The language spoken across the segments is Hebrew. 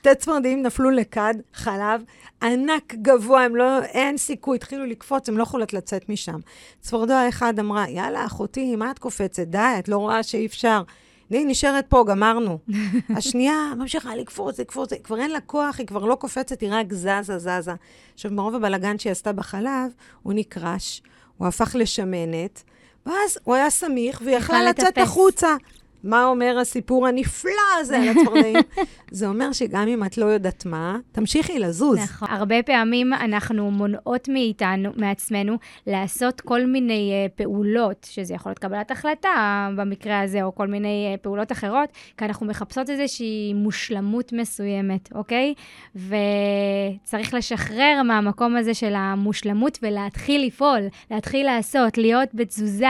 שתי צפרדעים נפלו לכד, חלב, ענק גבוה, הם לא, אין סיכוי, התחילו לקפוץ, הם לא יכולות לצאת משם. צפרדע אחד אמרה, יאללה, אחותי, מה את קופצת? די, את לא רואה שאי אפשר. אני נשארת פה, גמרנו. השנייה ממשיכה לקפוץ, לקפוץ, כבר אין לה כוח, היא כבר לא קופצת, היא רק זזה, זזה. עכשיו, מרוב הבלגן שהיא עשתה בחלב, הוא נקרש, הוא הפך לשמנת, ואז הוא היה סמיך, והיא יכלה לצאת החוצה. מה אומר הסיפור הנפלא הזה על הצפרדעים? זה אומר שגם אם את לא יודעת מה, תמשיכי לזוז. נכון. הרבה פעמים אנחנו מונעות מאיתנו, מעצמנו, לעשות כל מיני uh, פעולות, שזה יכול להיות קבלת החלטה במקרה הזה, או כל מיני uh, פעולות אחרות, כי אנחנו מחפשות איזושהי מושלמות מסוימת, אוקיי? וצריך לשחרר מהמקום הזה של המושלמות ולהתחיל לפעול, להתחיל לעשות, להיות בתזוזה,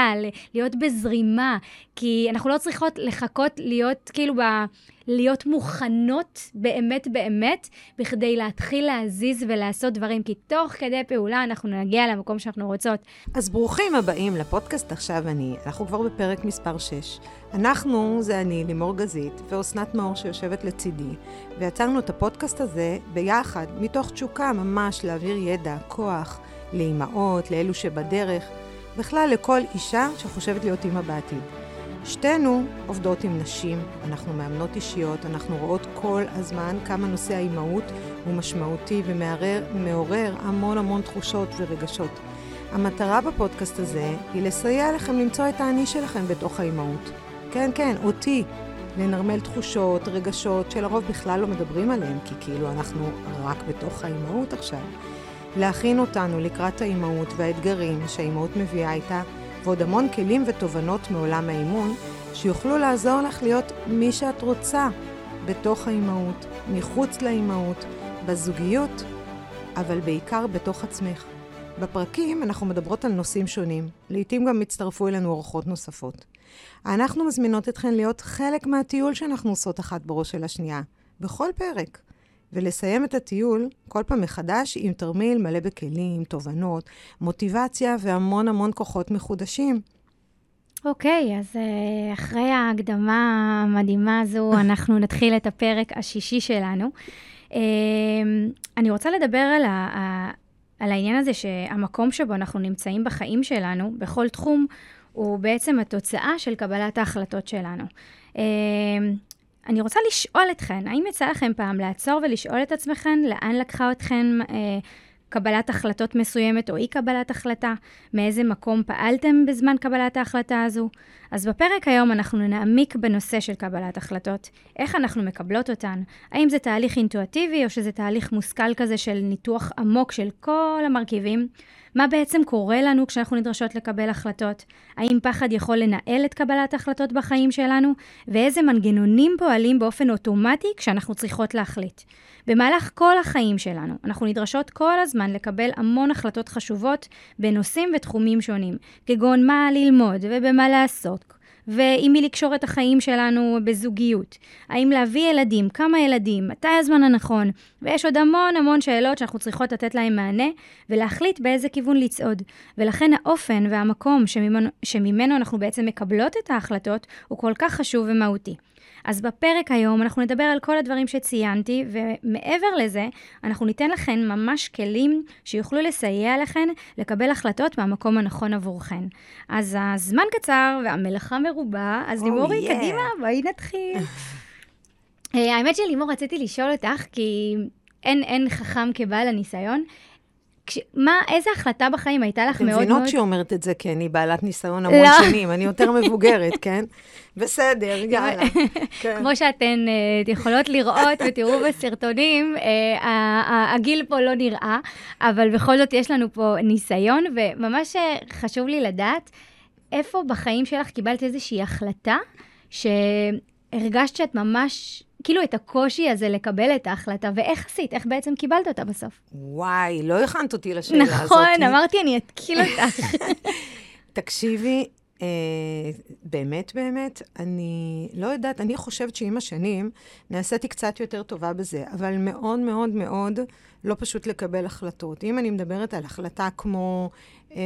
להיות בזרימה, כי אנחנו לא צריכות לחכות להיות כאילו ב... להיות מוכנות באמת באמת, בכדי להתחיל להזיז ולעשות דברים, כי תוך כדי פעולה אנחנו נגיע למקום שאנחנו רוצות. אז ברוכים הבאים לפודקאסט עכשיו אני. אנחנו כבר בפרק מספר 6. אנחנו, זה אני, לימור גזית, ואסנת מאור שיושבת לצידי, ויצרנו את הפודקאסט הזה ביחד, מתוך תשוקה ממש להעביר ידע, כוח, לאימהות, לאלו שבדרך, בכלל לכל אישה שחושבת להיות אימא בעתיד. שתינו עובדות עם נשים, אנחנו מאמנות אישיות, אנחנו רואות כל הזמן כמה נושא האימהות הוא משמעותי ומעורר המון המון תחושות ורגשות. המטרה בפודקאסט הזה היא לסייע לכם למצוא את האני שלכם בתוך האימהות. כן, כן, אותי. לנרמל תחושות, רגשות, שלרוב בכלל לא מדברים עליהם, כי כאילו אנחנו רק בתוך האימהות עכשיו. להכין אותנו לקראת האימהות והאתגרים שהאימהות מביאה איתה, ועוד המון כלים ותובנות מעולם האימון, שיוכלו לעזור לך להיות מי שאת רוצה בתוך האימהות, מחוץ לאימהות, בזוגיות, אבל בעיקר בתוך עצמך. בפרקים אנחנו מדברות על נושאים שונים, לעתים גם הצטרפו אלינו אורחות נוספות. אנחנו מזמינות אתכן להיות חלק מהטיול שאנחנו עושות אחת בראש של השנייה, בכל פרק. ולסיים את הטיול כל פעם מחדש עם תרמיל מלא בכלים, תובנות, מוטיבציה והמון המון כוחות מחודשים. אוקיי, okay, אז אה, אחרי ההקדמה המדהימה הזו, אנחנו נתחיל את הפרק השישי שלנו. אה, אני רוצה לדבר על, ה, על העניין הזה שהמקום שבו אנחנו נמצאים בחיים שלנו, בכל תחום, הוא בעצם התוצאה של קבלת ההחלטות שלנו. אה, אני רוצה לשאול אתכן, האם יצא לכם פעם לעצור ולשאול את עצמכן לאן לקחה אתכן אה, קבלת החלטות מסוימת או אי קבלת החלטה? מאיזה מקום פעלתם בזמן קבלת ההחלטה הזו? אז בפרק היום אנחנו נעמיק בנושא של קבלת החלטות. איך אנחנו מקבלות אותן? האם זה תהליך אינטואטיבי או שזה תהליך מושכל כזה של ניתוח עמוק של כל המרכיבים? מה בעצם קורה לנו כשאנחנו נדרשות לקבל החלטות? האם פחד יכול לנהל את קבלת ההחלטות בחיים שלנו? ואיזה מנגנונים פועלים באופן אוטומטי כשאנחנו צריכות להחליט? במהלך כל החיים שלנו, אנחנו נדרשות כל הזמן לקבל המון החלטות חשובות בנושאים ותחומים שונים, כגון מה ללמוד ובמה לעסוק, ועם מי לקשור את החיים שלנו בזוגיות. האם להביא ילדים, כמה ילדים, מתי הזמן הנכון, ויש עוד המון המון שאלות שאנחנו צריכות לתת להם מענה, ולהחליט באיזה כיוון לצעוד. ולכן האופן והמקום שממנו, שממנו אנחנו בעצם מקבלות את ההחלטות, הוא כל כך חשוב ומהותי. אז בפרק היום אנחנו נדבר על כל הדברים שציינתי, ומעבר לזה, אנחנו ניתן לכן ממש כלים שיוכלו לסייע לכן לקבל החלטות מהמקום הנכון עבורכן. אז הזמן קצר והמלאכה מרובה, אז oh, לימורי, yeah. קדימה, בואי נתחיל. uh, האמת שלימור, רציתי לשאול אותך, כי אין, אין חכם כבעל הניסיון. כש, מה, איזה החלטה בחיים הייתה לך מאוד מאוד... אתן מבינות שהיא אומרת את זה כי אני בעלת ניסיון המון לא. שנים, אני יותר מבוגרת, כן? בסדר, יאללה. כן. כמו שאתן uh, יכולות לראות ותראו בסרטונים, uh, הגיל פה לא נראה, אבל בכל זאת יש לנו פה ניסיון, וממש אה, חשוב לי לדעת איפה בחיים שלך קיבלת איזושהי החלטה שהרגשת שאת ממש כאילו את הקושי הזה לקבל את ההחלטה, ואיך עשית? איך בעצם קיבלת אותה בסוף? וואי, לא הכנת אותי לשאלה נכון, הזאת. נכון, אמרתי, אני אתקיל אותך. תקשיבי, אה, באמת, באמת, אני לא יודעת, אני חושבת שעם השנים נעשיתי קצת יותר טובה בזה, אבל מאוד מאוד מאוד לא פשוט לקבל החלטות. אם אני מדברת על החלטה כמו אה,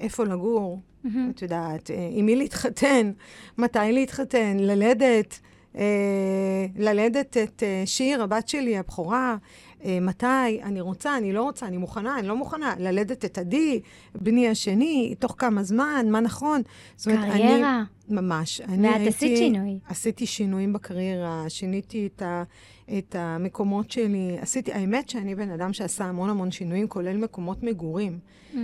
איפה לגור, mm-hmm. את יודעת, אה, עם מי להתחתן, מתי להתחתן, ללדת, ללדת את אה, שיר, הבת שלי, הבכורה, אה, מתי, אני רוצה, אני לא רוצה, אני מוכנה, אני לא מוכנה, ללדת את עדי, בני השני, תוך כמה זמן, מה נכון. קריירה. אני, ממש. ואת עשית שינוי. עשיתי שינויים בקריירה, שיניתי את, ה, את המקומות שלי. עשיתי, האמת שאני בן אדם שעשה המון המון שינויים, כולל מקומות מגורים. Mm. אה,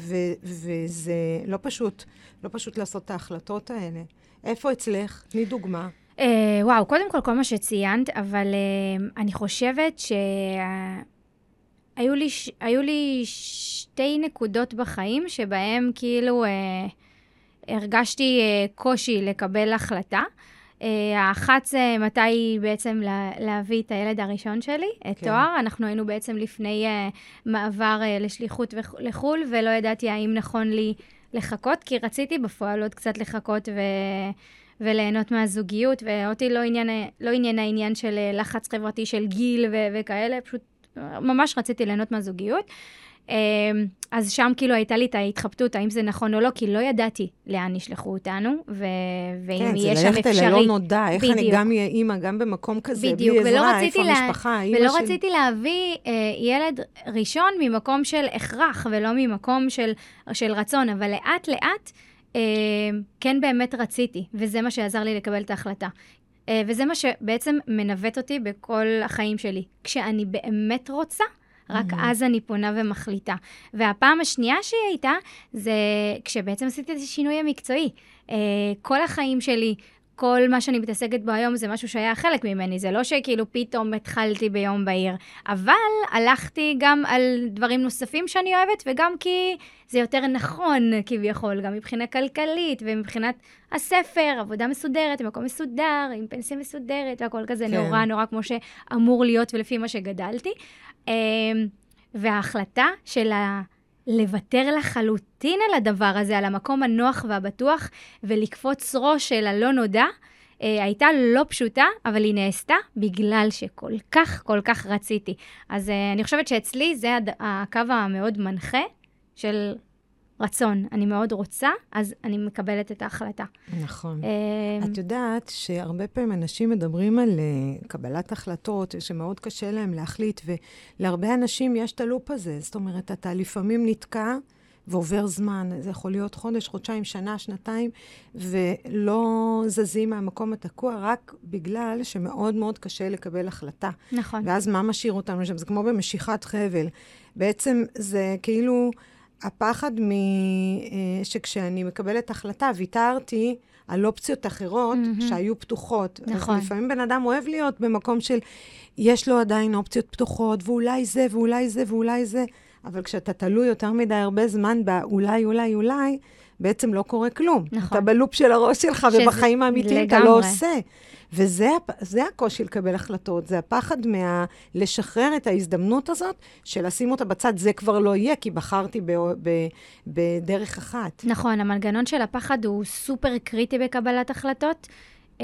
ו, וזה לא פשוט, לא פשוט לעשות את ההחלטות האלה. איפה אצלך? תני דוגמה. Uh, וואו, קודם כל, כל מה שציינת, אבל uh, אני חושבת שהיו לי, ש... לי שתי נקודות בחיים שבהם כאילו uh, הרגשתי uh, קושי לקבל החלטה. Uh, האחת זה מתי בעצם לה, להביא את הילד הראשון שלי, את כן. תואר. אנחנו היינו בעצם לפני uh, מעבר uh, לשליחות לחו"ל, ולא ידעתי האם נכון לי לחכות, כי רציתי בפועל עוד קצת לחכות ו... וליהנות מהזוגיות, ואותי לא עניין, לא עניין העניין של אה, לחץ חברתי של גיל ו- וכאלה, פשוט ממש רציתי ליהנות מהזוגיות. אמ, אז שם כאילו הייתה לי את ההתחבטות, האם זה נכון או לא, כי לא ידעתי לאן ישלחו אותנו, ו- ואם יהיה שם אפשרי. כן, זה ללכת אל הלא נודע, איך בדיוק. אני גם אהיה אימא, גם במקום כזה, בדיוק, בלי עזרה, איפה לה... המשפחה, אימא ולא של... רציתי להביא אה, ילד ראשון ממקום של הכרח, ולא ממקום של, של רצון, אבל לאט-לאט, כן באמת רציתי, וזה מה שעזר לי לקבל את ההחלטה. אה, וזה מה שבעצם מנווט אותי בכל החיים שלי. כשאני באמת רוצה, רק mm-hmm. אז אני פונה ומחליטה. והפעם השנייה שהיא הייתה, זה כשבעצם עשיתי את השינוי המקצועי. אה, כל החיים שלי כל מה שאני מתעסקת בו היום זה משהו שהיה חלק ממני, זה לא שכאילו פתאום התחלתי ביום בהיר, אבל הלכתי גם על דברים נוספים שאני אוהבת, וגם כי זה יותר נכון כביכול, גם מבחינה כלכלית ומבחינת הספר, עבודה מסודרת, מקום מסודר, עם פנסיה מסודרת, והכל כזה כן. נורא נורא כמו שאמור להיות ולפי מה שגדלתי. אמ, וההחלטה של ה... לוותר לחלוטין על הדבר הזה, על המקום הנוח והבטוח, ולקפוץ ראש אל הלא נודע, אה, הייתה לא פשוטה, אבל היא נעשתה בגלל שכל כך, כל כך רציתי. אז אה, אני חושבת שאצלי זה. הקו המאוד מנחה של רצון. אני מאוד רוצה, אז אני מקבלת את ההחלטה. נכון. אה, את יודעת שהרבה פעמים אנשים מדברים על uh, קבלת החלטות, שמאוד קשה להם להחליט, ולהרבה אנשים יש את הלופ הזה. זאת אומרת, אתה לפעמים נתקע. ועובר זמן, זה יכול להיות חודש, חודשיים, שנה, שנתיים, ולא זזים מהמקום התקוע רק בגלל שמאוד מאוד קשה לקבל החלטה. נכון. ואז מה משאיר אותנו שם? זה כמו במשיכת חבל. בעצם זה כאילו הפחד מ... אה, שכשאני מקבלת החלטה, ויתרתי על אופציות אחרות mm-hmm. שהיו פתוחות. נכון. אז לפעמים בן אדם אוהב להיות במקום של, יש לו עדיין אופציות פתוחות, ואולי זה, ואולי זה, ואולי זה, אבל כשאתה תלוי יותר מדי הרבה זמן באולי, אולי, אולי, בעצם לא קורה כלום. נכון. אתה בלופ של הראש שלך, שזה... ובחיים האמיתיים אתה לא עושה. וזה הקושי לקבל החלטות, זה הפחד מה... לשחרר את ההזדמנות הזאת, של לשים אותה בצד, זה כבר לא יהיה, כי בחרתי ב... ב... בדרך אחת. נכון, המנגנון של הפחד הוא סופר קריטי בקבלת החלטות. Uh,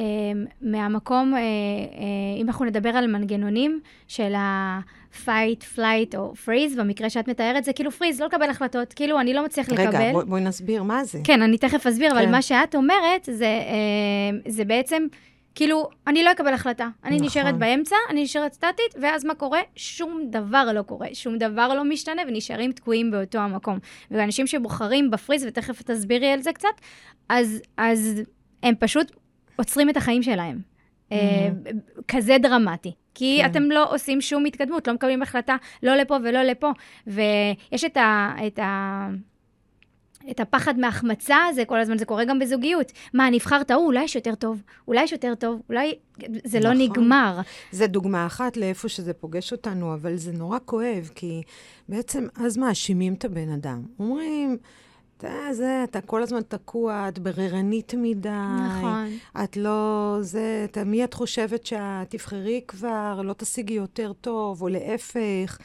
מהמקום, uh, uh, אם אנחנו נדבר על מנגנונים של ה-fight, flight או freeze, במקרה שאת מתארת, זה כאילו freeze, לא לקבל החלטות, כאילו אני לא מצליח רגע, לקבל. רגע, בואי בוא נסביר מה זה. כן, אני תכף אסביר, כן. אבל מה שאת אומרת, זה, uh, זה בעצם כאילו, אני לא אקבל החלטה. אני נכון. נשארת באמצע, אני נשארת סטטית, ואז מה קורה? שום דבר לא קורה, שום דבר לא משתנה, ונשארים תקועים באותו המקום. ואנשים שבוחרים בפריז, ותכף תסבירי על זה קצת, אז, אז הם פשוט עוצרים את החיים שלהם. Mm-hmm. כזה דרמטי. כי כן. אתם לא עושים שום התקדמות, לא מקבלים החלטה לא לפה ולא לפה. ויש את ה... את ה את הפחד מהחמצה הזה כל הזמן, זה קורה גם בזוגיות. מה, נבחרת ההוא, אולי יש יותר טוב, אולי יש יותר טוב, אולי... זה לא נכון. נגמר. זה דוגמה אחת לאיפה שזה פוגש אותנו, אבל זה נורא כואב, כי בעצם אז מאשימים את הבן אדם. אומרים... אתה, זה, אתה כל הזמן תקוע, את בררנית מדי. נכון. את לא, זה, אתה, מי את חושבת שאת תבחרי כבר, לא תשיגי יותר טוב, או להפך.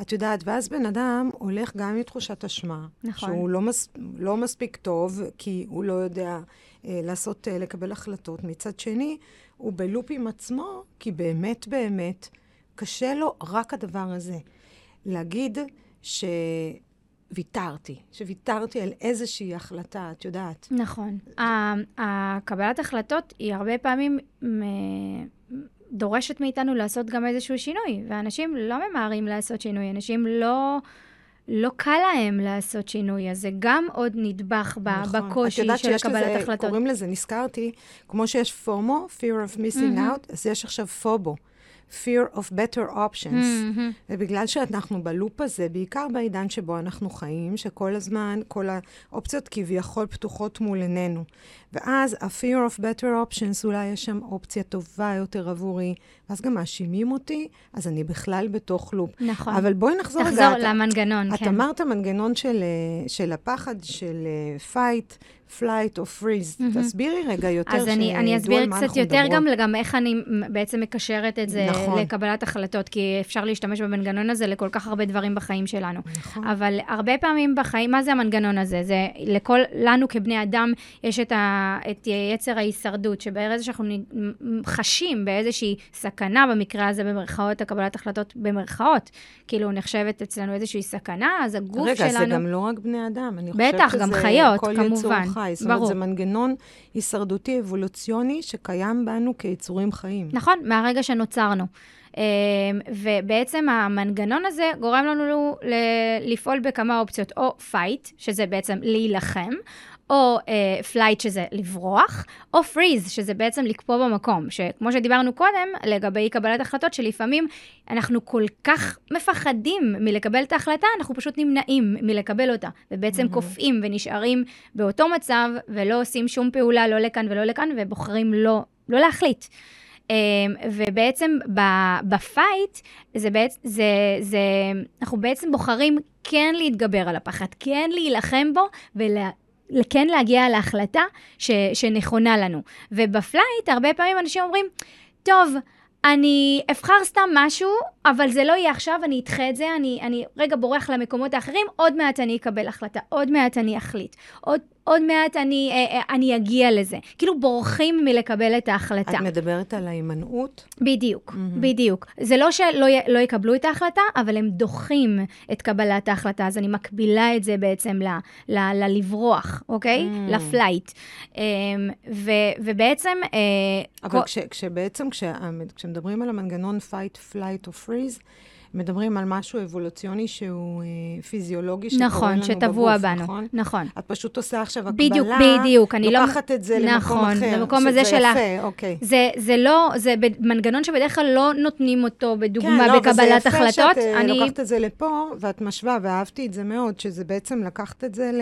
את יודעת, ואז בן אדם הולך גם עם תחושת אשמה. נכון. שהוא לא, מס, לא מספיק טוב, כי הוא לא יודע אה, לעשות, אה, לקבל החלטות. מצד שני, הוא בלופ עם עצמו, כי באמת באמת קשה לו רק הדבר הזה. להגיד ש... ויתרתי, שוויתרתי על איזושהי החלטה, את יודעת. נכון. הקבלת החלטות היא הרבה פעמים דורשת מאיתנו לעשות גם איזשהו שינוי, ואנשים לא ממהרים לעשות שינוי, אנשים לא... לא קל להם לעשות שינוי, אז זה גם עוד נדבך נכון. בקושי של קבלת לזה, החלטות. קוראים לזה, נזכרתי, כמו שיש פומו, fear of missing mm-hmm. out, אז יש עכשיו פובו. Fear of better options. Mm-hmm. ובגלל שאנחנו בלופ הזה, בעיקר בעידן שבו אנחנו חיים, שכל הזמן, כל האופציות כביכול פתוחות מול עינינו. ואז ה-fear of better options, אולי יש שם אופציה טובה יותר עבורי, ואז גם מאשימים אותי, אז אני בכלל בתוך לופ. נכון. אבל בואי נחזור רגע. תחזור למנגנון, את, כן. את אמרת מנגנון של, אה, של הפחד, של uh, fight, flight או freeze. Mm-hmm. תסבירי רגע יותר, אז אני, אני אסביר קצת יותר מדברות. גם, גם איך אני בעצם מקשרת את זה נכון. לקבלת החלטות, כי אפשר להשתמש במנגנון הזה לכל כך הרבה דברים בחיים שלנו. נכון. אבל הרבה פעמים בחיים, מה זה המנגנון הזה? זה לכל, לנו כבני אדם יש את, ה, את יצר ההישרדות, שברגע שאנחנו חשים באיזושהי סכנה, במקרה הזה במרכאות, הקבלת החלטות במרכאות, כאילו נחשבת אצלנו איזושהי סכנה, אז הגוף רגע, שלנו... רגע, זה גם לא רק בני אדם, אני בטח, חושבת שזה... בטח, גם חיות, כמובן. חי. זאת אומרת, זה מנגנון הישרדותי אבולוציוני שקיים בנו כיצורים חיים. נכון, מהרגע שנוצרנו. אמ, ובעצם המנגנון הזה גורם לנו לפעול בכמה אופציות, או fight, שזה בעצם להילחם, או flight, uh, שזה לברוח, או freeze, שזה בעצם לקפוא במקום. שכמו שדיברנו קודם, לגבי קבלת החלטות, שלפעמים אנחנו כל כך מפחדים מלקבל את ההחלטה, אנחנו פשוט נמנעים מלקבל אותה, ובעצם mm-hmm. קופאים ונשארים באותו מצב, ולא עושים שום פעולה, לא לכאן ולא לכאן, ובוחרים לא, לא להחליט. Um, ובעצם ב fight, זה בעצם, זה, זה, אנחנו בעצם בוחרים כן להתגבר על הפחד, כן להילחם בו ולה... כן להגיע להחלטה ש, שנכונה לנו. וב flight, הרבה פעמים אנשים אומרים, טוב, אני אבחר סתם משהו, אבל זה לא יהיה עכשיו, אני אדחה את זה, אני, אני רגע בורח למקומות האחרים, עוד מעט אני אקבל החלטה, עוד מעט אני אחליט, עוד, עוד מעט אני, אה, אה, אני אגיע לזה. כאילו בורחים מלקבל את ההחלטה. את מדברת על ההימנעות? בדיוק, mm-hmm. בדיוק. זה לא שלא לא יקבלו את ההחלטה, אבל הם דוחים את קבלת ההחלטה, אז אני מקבילה את זה בעצם ל, ל, ללברוח, אוקיי? Mm-hmm. לפלייט. אמ, ו, ובעצם... אה, אבל כל... כש, כשבעצם, כש, כשמדברים על המנגנון fight, flight או freeze, מדברים על משהו אבולוציוני שהוא אה, פיזיולוגי שקורה נכון, לנו בגוף, שטבוע בנו, נכון? נכון. את פשוט עושה עכשיו הקבלה, בדיוק, בדיוק. אני לא... לוקחת את זה נכון, למקום אחר, למקום הזה שזה יפה, של... אוקיי. זה, זה לא, זה מנגנון שבדרך כלל לא נותנים אותו בדוגמה כן, לא, בקבלת החלטות. כן, לא, וזה יפה שאת אני... לוקחת את זה לפה, ואת משווה, ואהבתי את זה מאוד, שזה בעצם לקחת את זה ל...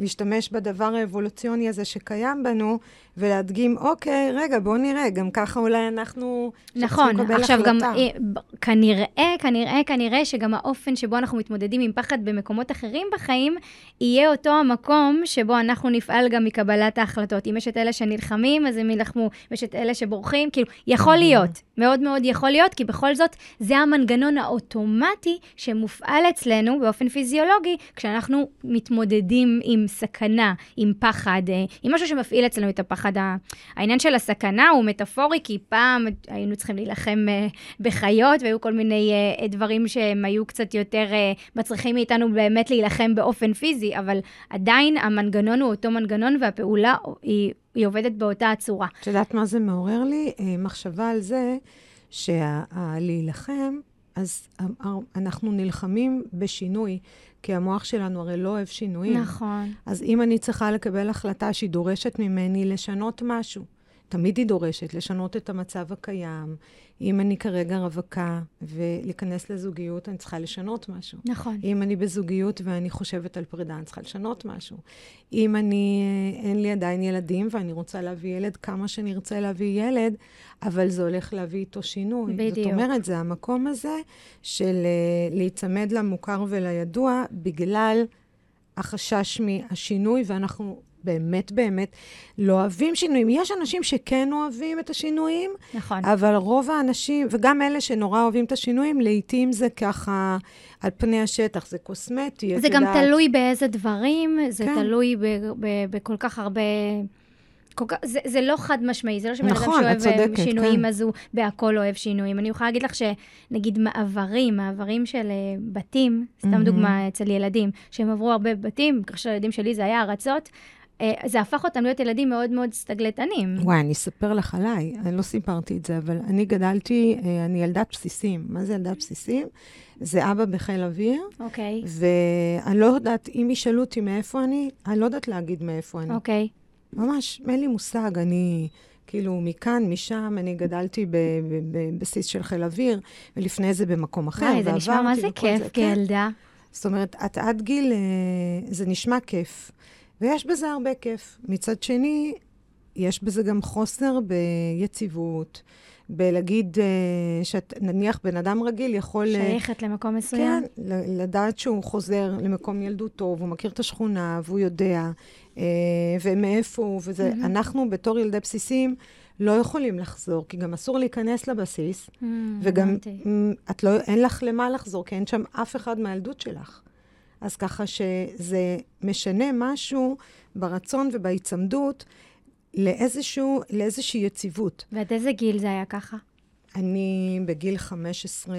להשתמש בדבר האבולוציוני הזה שקיים בנו, ולהדגים, אוקיי, רגע, בואו נראה, גם ככה אולי אנחנו... נכון, עכשיו החלטה. גם כנראה, כנראה, כנראה שגם האופן שבו אנחנו מתמודדים עם פחד במקומות אחרים בחיים, יהיה אותו המקום שבו אנחנו נפעל גם מקבלת ההחלטות. אם יש את אלה שנלחמים, אז הם יילחמו, ויש את אלה שבורחים, כאילו, יכול להיות, מאוד מאוד יכול להיות, כי בכל זאת, זה המנגנון האוטומטי שמופעל אצלנו באופן פיזיולוגי, כשאנחנו מתמודדים עם סכנה, עם פחד, אה, עם משהו שמפעיל אצלנו את הפחד. העניין של הסכנה הוא מטאפורי, כי פעם היינו צריכים להילחם אה, בחיות, והיו כל מיני אה, דברים שהם היו קצת יותר מצריכים מאיתנו באמת להילחם באופן פיזי, אבל עדיין המנגנון הוא אותו מנגנון, והפעולה היא, היא עובדת באותה הצורה. את יודעת מה זה מעורר לי? מחשבה על זה שלהילחם, אז אנחנו נלחמים בשינוי. כי המוח שלנו הרי לא אוהב שינויים. נכון. אז אם אני צריכה לקבל החלטה שהיא דורשת ממני לשנות משהו, תמיד היא דורשת לשנות את המצב הקיים. אם אני כרגע רווקה ולהיכנס לזוגיות, אני צריכה לשנות משהו. נכון. אם אני בזוגיות ואני חושבת על פרידה, אני צריכה לשנות משהו. אם אני, אה, אין לי עדיין ילדים ואני רוצה להביא ילד, כמה שאני ארצה להביא ילד, אבל זה הולך להביא איתו שינוי. בדיוק. זאת אומרת, זה המקום הזה של אה, להיצמד למוכר ולידוע בגלל החשש מהשינוי, ואנחנו באמת באמת לא אוהבים שינויים. יש אנשים שכן אוהבים את השינויים, נכון. אבל רוב האנשים, וגם אלה שנורא אוהבים את השינויים, לעתים זה ככה על פני השטח, זה קוסמטי, זה גם יודעת... תלוי באיזה דברים, זה כן. תלוי בכל כך הרבה... כל כך, זה, זה לא חד משמעי, זה לא שבן נכון, אדם שאוהב אה, צודקת, שינויים, כן. אז הוא בהכל אוהב שינויים. אני יכולה להגיד לך שנגיד מעברים, מעברים של אה, בתים, סתם מהמם. דוגמה אצל ילדים, שהם עברו הרבה בתים, כאשר הילדים שלי זה היה ארצות, זה הפך אותם להיות ילדים מאוד מאוד סטגלטנים. וואי, אני אספר לך עליי, אני לא סיפרתי את זה, אבל אני גדלתי, אה, אני ילדת בסיסים. מה זה ילדת בסיסים? זה אבא בחיל אוויר, אוקיי, ואני לא יודעת, אם ישאלו אותי מאיפה אני, אני לא יודעת להגיד מאיפה אני. אוקיי. ממש, אין לי מושג, אני כאילו מכאן, משם, אני גדלתי בבסיס של חיל אוויר, ולפני זה במקום אחר, וואי, זה נשמע מה זה כיף כן. כילדה. זאת אומרת, את עד גיל, אה, זה נשמע כיף, ויש בזה הרבה כיף. מצד שני, יש בזה גם חוסר ביציבות, בלהגיד אה, שאת, נניח בן אדם רגיל יכול... אה, שייכת למקום מסוים. כן, לדעת שהוא חוזר למקום ילדותו, והוא מכיר את השכונה, והוא יודע, אה, ומאיפה הוא, וזה, מהמם. אנחנו בתור ילדי בסיסים לא יכולים לחזור, כי גם אסור להיכנס לבסיס, Mm, וגם. מ, את לא, אין לך למה לחזור, כי אין שם אף אחד מהילדות שלך. אז ככה שזה משנה משהו ברצון ובהיצמדות לאיזשהו, לאיזושהי יציבות. ועד איזה גיל זה היה ככה? אני בגיל 15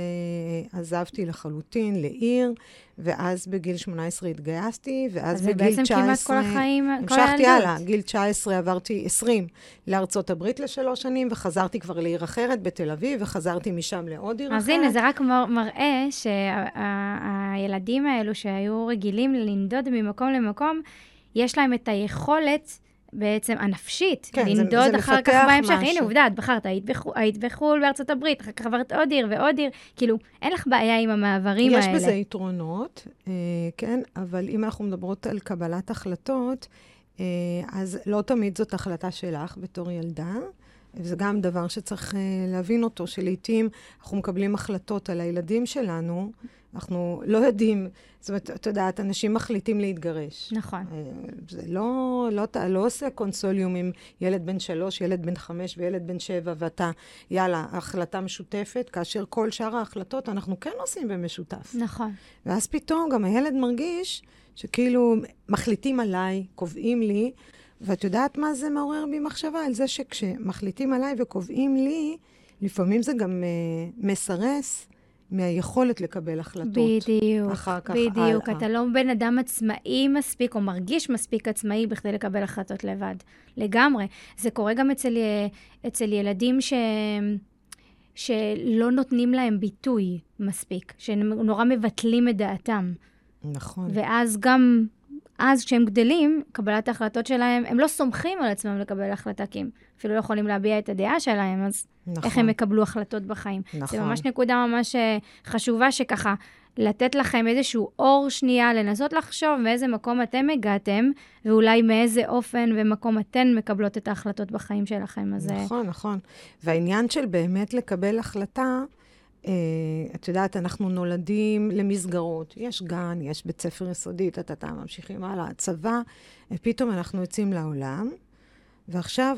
עזבתי לחלוטין לעיר, ואז בגיל 18 התגייסתי, ואז אז זה בגיל בעצם 19... כמעט כל החיים, כל המשכתי הילדות. הלאה, גיל 19 עברתי 20 לארצות הברית לשלוש שנים, וחזרתי כבר לעיר אחרת בתל אביב, וחזרתי משם לעוד עיר אחרת. אז הנה, זה רק מר- מראה שהילדים האלו שהיו רגילים לנדוד ממקום למקום, יש להם את היכולת בעצם הנפשית, כן, זה- לנדוד זה אחר כך בהמשך. משהו. הנה, עובדה, את בחרת, היית בחו"ל, היית בחו"ל בארצות הברית, אחר כך עברת עוד עיר ועוד עיר. כאילו, אין לך בעיה עם המעברים יש האלה. בזה יתרונות, אה, כן, אבל אם אנחנו מדברות על קבלת החלטות, אה, אז לא תמיד זאת החלטה שלך בתור ילדה. וזה גם דבר שצריך אה, להבין אותו, שלעיתים אנחנו מקבלים החלטות על הילדים שלנו, אנחנו לא יודעים, זאת אומרת, את יודעת, אנשים מחליטים להתגרש. נכון. אה, זה לא, לא, אתה לא עושה קונסוליום עם ילד בן שלוש, ילד בן חמש וילד בן שבע, ואתה, יאללה, החלטה משותפת, כאשר כל שאר ההחלטות אנחנו כן עושים במשותף. נכון. ואז פתאום גם הילד מרגיש שכאילו מחליטים עליי, קובעים לי, ואת יודעת מה זה מעורר בי מחשבה? על זה שכשמחליטים עליי וקובעים לי, לפעמים זה גם uh, מסרס מהיכולת לקבל החלטות. בדיוק, אחר כך בדיוק. הלאה. אתה לא בן אדם עצמאי מספיק, או מרגיש מספיק עצמאי בכדי לקבל החלטות לבד. לגמרי. זה קורה גם אצל, אצל ילדים ש... שלא נותנים להם ביטוי מספיק, שנורא מבטלים את דעתם. נכון. ואז גם, אז כשהם גדלים, קבלת ההחלטות שלהם, הם לא סומכים על עצמם לקבל החלטה, כי הם אפילו לא יכולים להביע את הדעה שלהם, אז נכון. איך הם יקבלו החלטות בחיים. נכון. זה ממש נקודה ממש אה, חשובה, שככה, לתת לכם איזשהו אור שנייה, לנסות לחשוב מאיזה מקום אתם הגעתם, ואולי מאיזה אופן ומקום אתן מקבלות את ההחלטות בחיים שלכם. אז אה, נכון, נכון. והעניין של באמת לקבל החלטה, את יודעת, אנחנו נולדים למסגרות. יש גן, יש בית ספר יסודי, טה-טה-טה, ממשיכים הלאה, צבא, ופתאום אנחנו יוצאים לעולם, ועכשיו,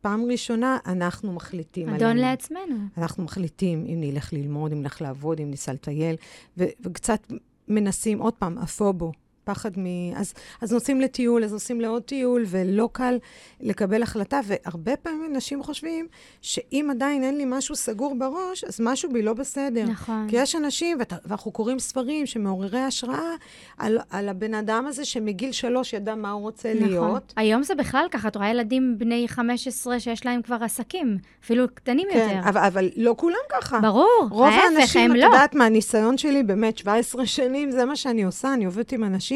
פעם ראשונה, אנחנו מחליטים אדון עלינו. לעצמנו. אנחנו מחליטים אם נלך ללמוד, אם נלך לעבוד, אם ניסע לטייל, וקצת מנסים, עוד פעם, אפובו, פחד מ... אז, אז נוסעים לטיול, אז נוסעים לעוד טיול, ולא קל לקבל החלטה, והרבה פעמים אנשים חושבים שאם עדיין אין לי משהו סגור בראש, אז משהו בי לא בסדר. נכון. כי יש אנשים, ות- ואנחנו קוראים ספרים שמעוררי השראה על, על הבן אדם הזה שמגיל שלוש ידע מה הוא רוצה נכון. להיות. היום זה בכלל ככה, את רואה ילדים בני 15 שיש להם כבר עסקים, אפילו קטנים כן, יותר. אבל, אבל לא כולם ככה. ברור, רוב ההפך, האנשים, הם את לא. יודעת, מהניסיון שלי, באמת 17 שנים, זה מה שאני עושה, אני עובדת עם אנשים,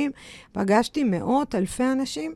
פגשתי מאות, אלפי אנשים,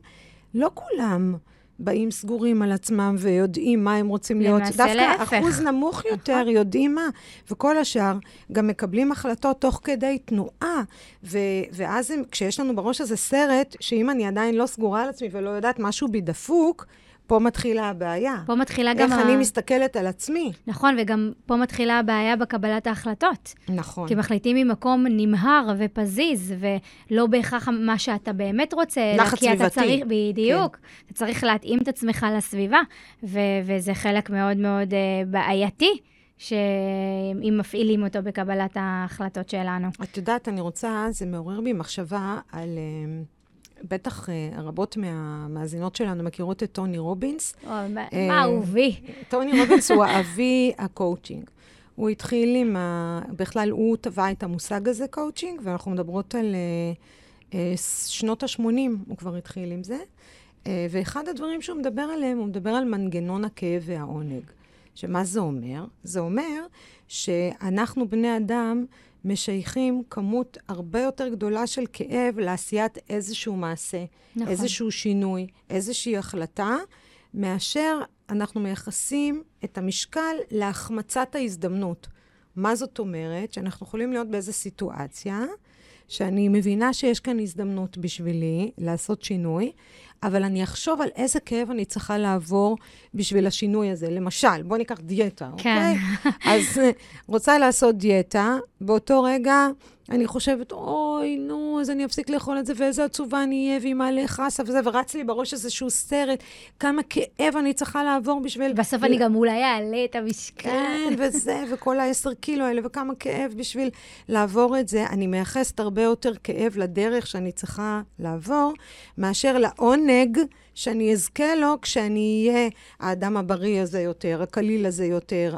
לא כולם באים סגורים על עצמם ויודעים מה הם רוצים להיות. דווקא להפך. אחוז נמוך יותר נכון. יודעים מה, וכל השאר גם מקבלים החלטות תוך כדי תנועה, ו- ואז הם, כשיש לנו בראש הזה סרט, שאם אני עדיין לא סגורה על עצמי ולא יודעת משהו בי דפוק, פה מתחילה הבעיה. פה מתחילה גם... איך ה- אני מסתכלת על עצמי. נכון, וגם פה מתחילה הבעיה בקבלת ההחלטות. נכון. כי מחליטים ממקום נמהר ופזיז, ולא בהכרח מה שאתה באמת רוצה, אלא כי אתה. צריך, בדיוק, אתה צריך להתאים את עצמך לסביבה, ו- וזה חלק מאוד מאוד uh, בעייתי, שאם מפעילים אותו בקבלת ההחלטות שלנו. את יודעת, אני רוצה, זה מעורר בי מחשבה על... אה, בטח uh, רבות מהמאזינות שלנו מכירות את טוני רובינס. או, מה uh, אהובי? טוני רובינס הוא אבי הקואוצ'ינג. הוא התחיל עם ה... בכלל, הוא טבע את המושג הזה, קואוצ'ינג, ואנחנו מדברות על שנות ה-80, הוא כבר התחיל עם זה. ואחד הדברים שהוא מדבר עליהם, הוא מדבר על מנגנון הכאב והעונג. שמה זה אומר? זה אומר שאנחנו בני אדם משייכים כמות הרבה יותר גדולה של כאב לעשיית איזשהו מעשה, נכון. איזשהו שינוי, איזושהי החלטה, מאשר אנחנו מייחסים את המשקל להחמצת ההזדמנות. מה זאת אומרת? שאנחנו יכולים להיות באיזו סיטואציה, שאני מבינה שיש כאן הזדמנות בשבילי לעשות שינוי, אבל אני אחשוב על איזה כאב אני צריכה לעבור בשביל השינוי הזה. למשל, בואו ניקח דיאטה, כן. אוקיי? אז אה, רוצה לעשות דיאטה, באותו רגע אני חושבת, אוי, נו, אז אני אפסיק לאכול את זה, ואיזה עצובה אני אהיה, ואם מעלה חסה וזה, ורץ לי בראש איזשהו סרט, כמה כאב אני צריכה לעבור בשביל... בסוף אני גם אולי אעלה את המשקל. כן, וזה, וכל העשר קילו האלה, וכמה כאב בשביל לעבור את זה. אני מייחסת הרבה יותר כאב לדרך שאני צריכה לעבור, מאשר לעונג. שאני אזכה לו כשאני אהיה האדם הבריא הזה יותר, הקליל הזה יותר,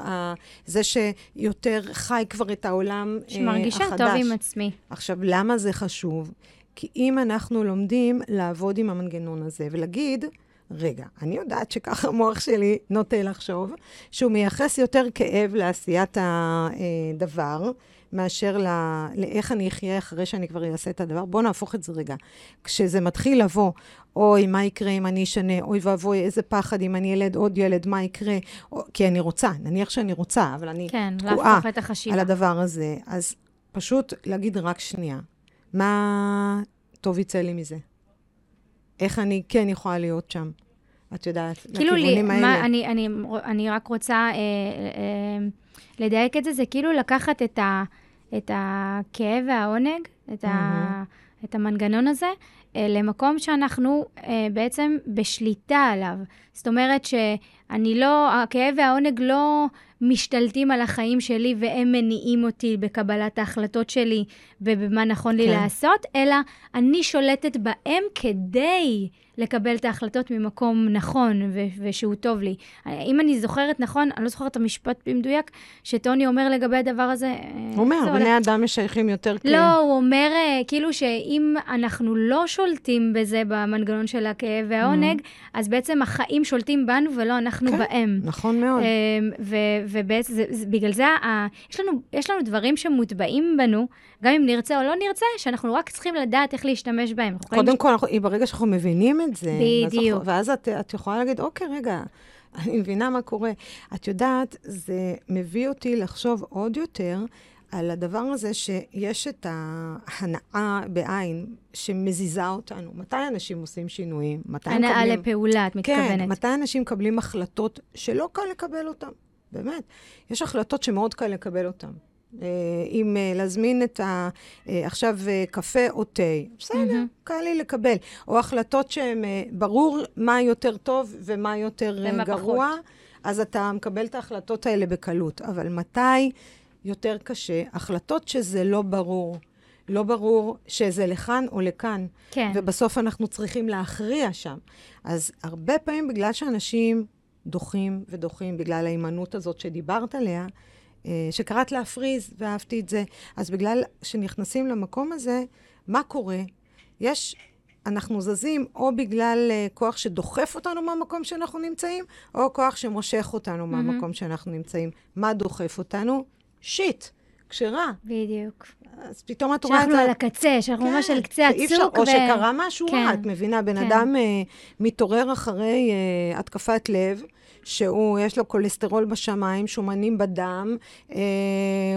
זה שיותר חי כבר את העולם החדש. שמרגישה. טוב עם עצמי. עכשיו, למה זה חשוב? כי אם אנחנו לומדים לעבוד עם המנגנון הזה ולהגיד, רגע, אני יודעת שככה המוח שלי נוטה לחשוב, שהוא מייחס יותר כאב לעשיית הדבר, מאשר לא, לאיך אני אחיה אחרי שאני כבר אעשה את הדבר. בואו נהפוך את זה רגע. כשזה מתחיל לבוא, אוי, מה יקרה אם אני אשנה? אוי ואבוי, איזה פחד אם אני ילד עוד ילד, מה יקרה? או, כי אני רוצה, נניח שאני רוצה, אבל אני כן, תקועה על הדבר הזה. אז פשוט להגיד רק שנייה, מה טוב יצא לי מזה? איך אני כן יכולה להיות שם? את יודעת, כאילו לכיוונים לי, האלה. מה, אני, אני, אני רק רוצה אה, אה, לדייק את זה, זה כאילו לקחת את, ה, את הכאב והעונג, את, mm-hmm. ה, את המנגנון הזה, למקום שאנחנו אה, בעצם בשליטה עליו. זאת אומרת שאני לא, הכאב והעונג לא משתלטים על החיים שלי והם מניעים אותי בקבלת ההחלטות שלי ובמה נכון לי כן. לעשות, אלא אני שולטת בהם כדי לקבל את ההחלטות ממקום נכון ו- ושהוא טוב לי. אם אני זוכרת נכון, אני לא זוכרת את המשפט במדויק, שטוני אומר לגבי הדבר הזה... אה, הוא אומר, בני. אדם משייכים יותר כאב. לא, הוא אומר אה, כאילו שאם אנחנו לא שולטים בזה במנגנון של הכאב והעונג, mm-hmm. אז בעצם החיים שולטים בנו ולא אנחנו כן, בהם. נכון מאוד. אה, ובגלל זה, ה- יש, לנו, יש לנו דברים שמוטבעים בנו, גם אם נרצה או לא נרצה, שאנחנו רק צריכים לדעת איך להשתמש בהם. קודם כל, אנחנו, ברגע שאנחנו מבינים את זה, בדיוק. ואז, את, את יכולה להגיד, אוקיי, רגע, אני מבינה מה קורה. את יודעת, זה מביא אותי לחשוב עוד יותר על הדבר הזה שיש את ההנאה בעין שמזיזה אותנו. מתי אנשים עושים שינויים? מתי הם מקבלים... הנאה לפעולה, את מתכוונת. כן, מתי אנשים מקבלים החלטות שלא קל לקבל אותן? באמת. יש החלטות שמאוד קל לקבל אותן. אה, אם אה, להזמין את ה... אה, עכשיו קפה או תה, בסדר, mm-hmm. קל לי לקבל. או החלטות שהן, ברור מה יותר טוב ומה יותר גרוע, פחות. אז אתה מקבל את ההחלטות האלה בקלות. אבל מתי יותר קשה? החלטות שזה לא ברור. לא ברור שזה לכאן או לכאן. כן. ובסוף אנחנו צריכים להכריע שם. אז הרבה פעמים בגלל שאנשים דוחים ודוחים, בגלל ההימנעות הזאת שדיברת עליה, אה, שקראת להפריז, ואהבתי את זה. אז בגלל שנכנסים למקום הזה, מה קורה? יש, אנחנו זזים או בגלל uh, כוח שדוחף אותנו מהמקום שאנחנו נמצאים, או כוח שמושך אותנו mm-hmm. מהמקום שאנחנו נמצאים. מה דוחף אותנו? שיט. כשרע. בדיוק. אז פתאום את רואה את זה... שאנחנו על הקצה, שאנחנו כן, ממש על קצה הצוק. ו... או שקרה משהו כן, רע, את מבינה? בן כן. אדם uh, מתעורר אחרי uh, התקפת לב, שהוא, יש לו כולסטרול בשמיים, שומנים בדם, אה,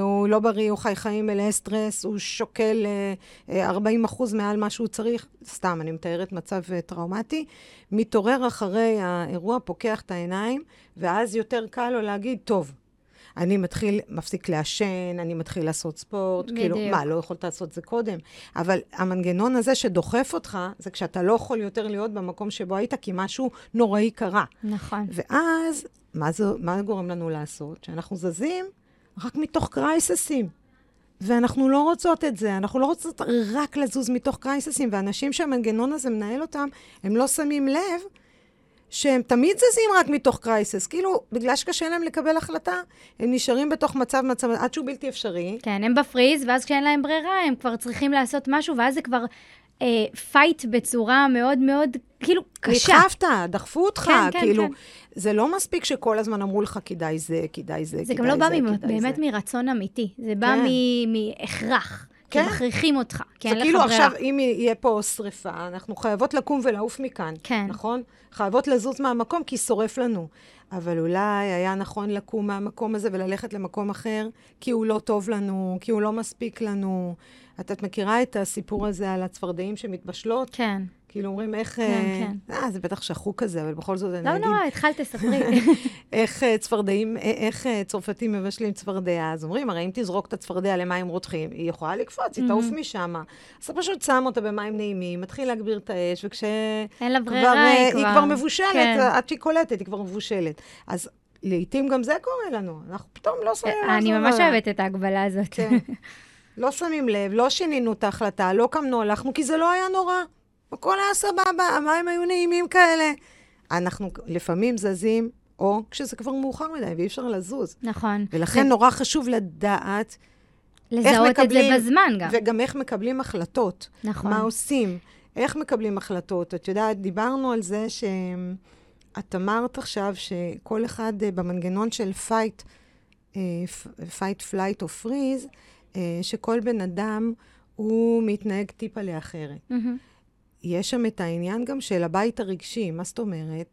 הוא לא בריא, הוא חי חיים מלאי סטרס, הוא שוקל אה, 40 אחוז מעל מה שהוא צריך, סתם, אני מתארת מצב אה, טראומטי, מתעורר אחרי האירוע, פוקח את העיניים, ואז יותר קל לו להגיד, טוב, אני מתחיל, מפסיק לעשן, אני מתחיל לעשות ספורט, בדיוק. כאילו, מה, לא יכולת לעשות זה קודם? אבל המנגנון הזה שדוחף אותך, זה כשאתה לא יכול יותר להיות במקום שבו היית, כי משהו נוראי קרה. נכון. ואז, מה זה, מה גורם לנו לעשות? שאנחנו זזים רק מתוך קרייססים. ואנחנו לא רוצות את זה, אנחנו לא רוצות רק לזוז מתוך קרייססים, ואנשים שהמנגנון הזה מנהל אותם, הם לא שמים לב שהם תמיד זזים רק מתוך קרייסס. כאילו, בגלל שקשה להם לקבל החלטה, הם נשארים בתוך מצב, מצב, עד שהוא בלתי אפשרי. כן, הם ב freeze, ואז כשאין להם ברירה, הם כבר צריכים לעשות משהו, ואז זה כבר אה, fight בצורה מאוד מאוד, כאילו, קשה. נדחפת, דחפו אותך, כן, כן, כאילו, כן. זה לא מספיק שכל הזמן אמרו לך, כדאי זה, כדאי זה, זה כדאי גם לא בא זה, כדאי באמת זה. מרצון אמיתי, זה בא כן. מ- מהכרח. כי כן. מכריחים אותך, כי זה אין לך כאילו ברירה. עכשיו, אם יהיה פה שריפה, אנחנו חייבות לקום ולעוף מכאן. כן. נכון? חייבות לזוז מהמקום, כי שורף לנו. אבל אולי היה נכון לקום מהמקום הזה וללכת למקום אחר, כי הוא לא טוב לנו, כי הוא לא מספיק לנו. את, את מכירה את הסיפור הזה על הצפרדעים שמתבשלות? כן. כאילו אומרים איך... כן, אה, אה, זה בטח שחוק כזה, אבל בכל זאת אני לא אגיד... נורא, התחלת, תספרי. איך אה, צפרדעים, אה, איך צרפתים מבשלים צפרדע. אז אומרים, הרי אם תזרוק את הצפרדע למים רותחים, היא יכולה לקפוץ, היא תעוף משם. אז אתה פשוט שם אותה במים נעימים, מתחיל להגביר את האש, וכש... אין לה כבר, ברירה, היא היא כבר... כבר מבושלת, כן. עד שהיא קולטת, היא כבר מבושלת. אז לעתים גם זה קורה לנו, אנחנו פתאום לא שמים לב. אני. ממש אוהבת את ההגבלה הזאת. כן. לא שמים לב, לא שינינו את ההחלטה, לא קמנו, הלכנו, כי זה לא היה נורא. הכל היה סבבה, המים היו נעימים כאלה. אנחנו לפעמים זזים, או כשזה כבר מאוחר מדי ואי אפשר לזוז. נכון. ולכן זה- נורא חשוב לדעת, לזהות את זה מקבלים- בזמן גם. וגם איך מקבלים החלטות. נכון. מה עושים? איך מקבלים החלטות? את יודעת, דיברנו על זה שאת אמרת עכשיו שכל אחד אה, במנגנון של f- fight, flight או אה, שכל בן אדם הוא מתנהג טיפה לאחרת. מהמם. יש שם את העניין גם של הבית הרגשי, מה זאת אומרת?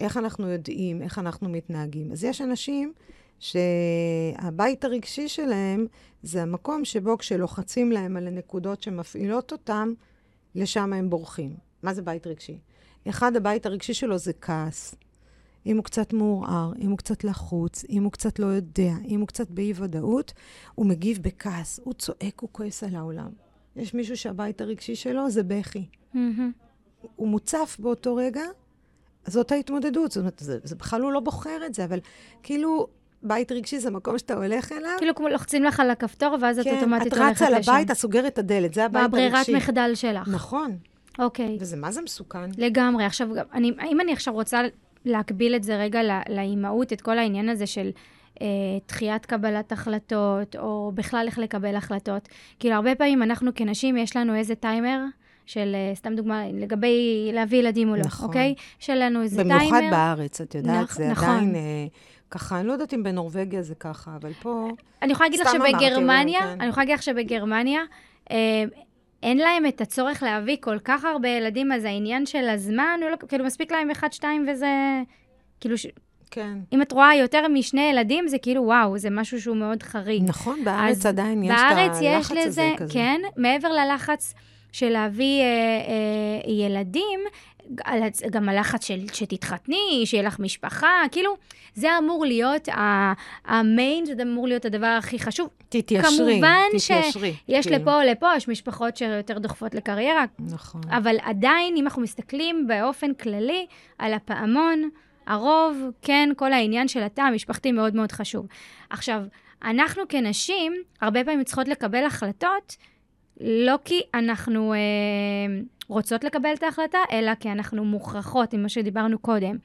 איך אנחנו יודעים, איך אנחנו מתנהגים. אז יש אנשים שהבית הרגשי שלהם זה המקום שבו כשלוחצים להם על הנקודות שמפעילות אותם, לשם הם בורחים. מה זה בית רגשי? אחד, הבית הרגשי שלו זה כעס. אם הוא קצת מעורער, אם הוא קצת לחוץ, אם הוא קצת לא יודע, אם הוא קצת באי-ודאות, הוא מגיב בכעס, הוא צועק, הוא כועס על העולם. יש מישהו שהבית הרגשי שלו זה בכי. הוא מוצף באותו רגע, זאת ההתמודדות. זאת אומרת, זה, זה בכלל הוא לא בוחר את זה, אבל כאילו, בית רגשי זה מקום שאתה הולך אליו. כאילו כמו לוחצים לך על הכפתור, ואז את כן, אוטומטית את הולכת רצה לשם. לבית, את סוגרת את הדלת, זה הבית הרגשי. בברירת מחדל שלך. נכון, אוקיי. וזה מה זה מסוכן. לגמרי. עכשיו, אני, אם אני עכשיו רוצה להקביל את זה רגע ל- לאימהות, את כל העניין הזה של אה, דחיית קבלת החלטות, או בכלל איך לקבל החלטות, כאילו, הרבה פעמים אנחנו כנשים, יש לנו איזה טיימר, של, אה, סתם דוגמה, לגבי להביא ילדים או לא, נכון. אוקיי? יש לנו איזה במיוחד טיימר. בארץ, את יודעת, נכ- זה נכון. עדיין אה, ככה, אני לא יודעת אם בנורבגיה זה ככה, אבל פה... אני יכולה להגיד לך שבגרמניה, כן. אני יכולה להגיד לך שבגרמניה, אה, אין להם את הצורך להביא כל כך הרבה ילדים, אז העניין של הזמן, לא, כאילו, מספיק להם אחד, שתיים, וזה... כאילו, ש... כן. אם את רואה יותר משני ילדים, זה כאילו, וואו, זה משהו שהוא מאוד חריג. נכון, בארץ עדיין יש בארץ את יש הלחץ הזה לזה, כזה. כן, מעבר ללחץ של להביא אה, אה, ילדים, גם הלחץ של שתתחתני, שיהיה לך משפחה, כאילו, זה אמור להיות המיין, זה אמור להיות הדבר הכי חשוב. תתיישרי, כמובן תתיישרי. יש כאילו. לפה או לפה, יש משפחות שיותר דוחפות לקריירה, נכון. אבל עדיין, אם אנחנו מסתכלים באופן כללי על הפעמון, הרוב, כן, כל העניין של התא המשפחתי מאוד מאוד חשוב. עכשיו, אנחנו כנשים, הרבה פעמים צריכות לקבל החלטות, לא כי אנחנו אה, רוצות לקבל את ההחלטה, אלא כי אנחנו מוכרחות, עם מה שדיברנו קודם.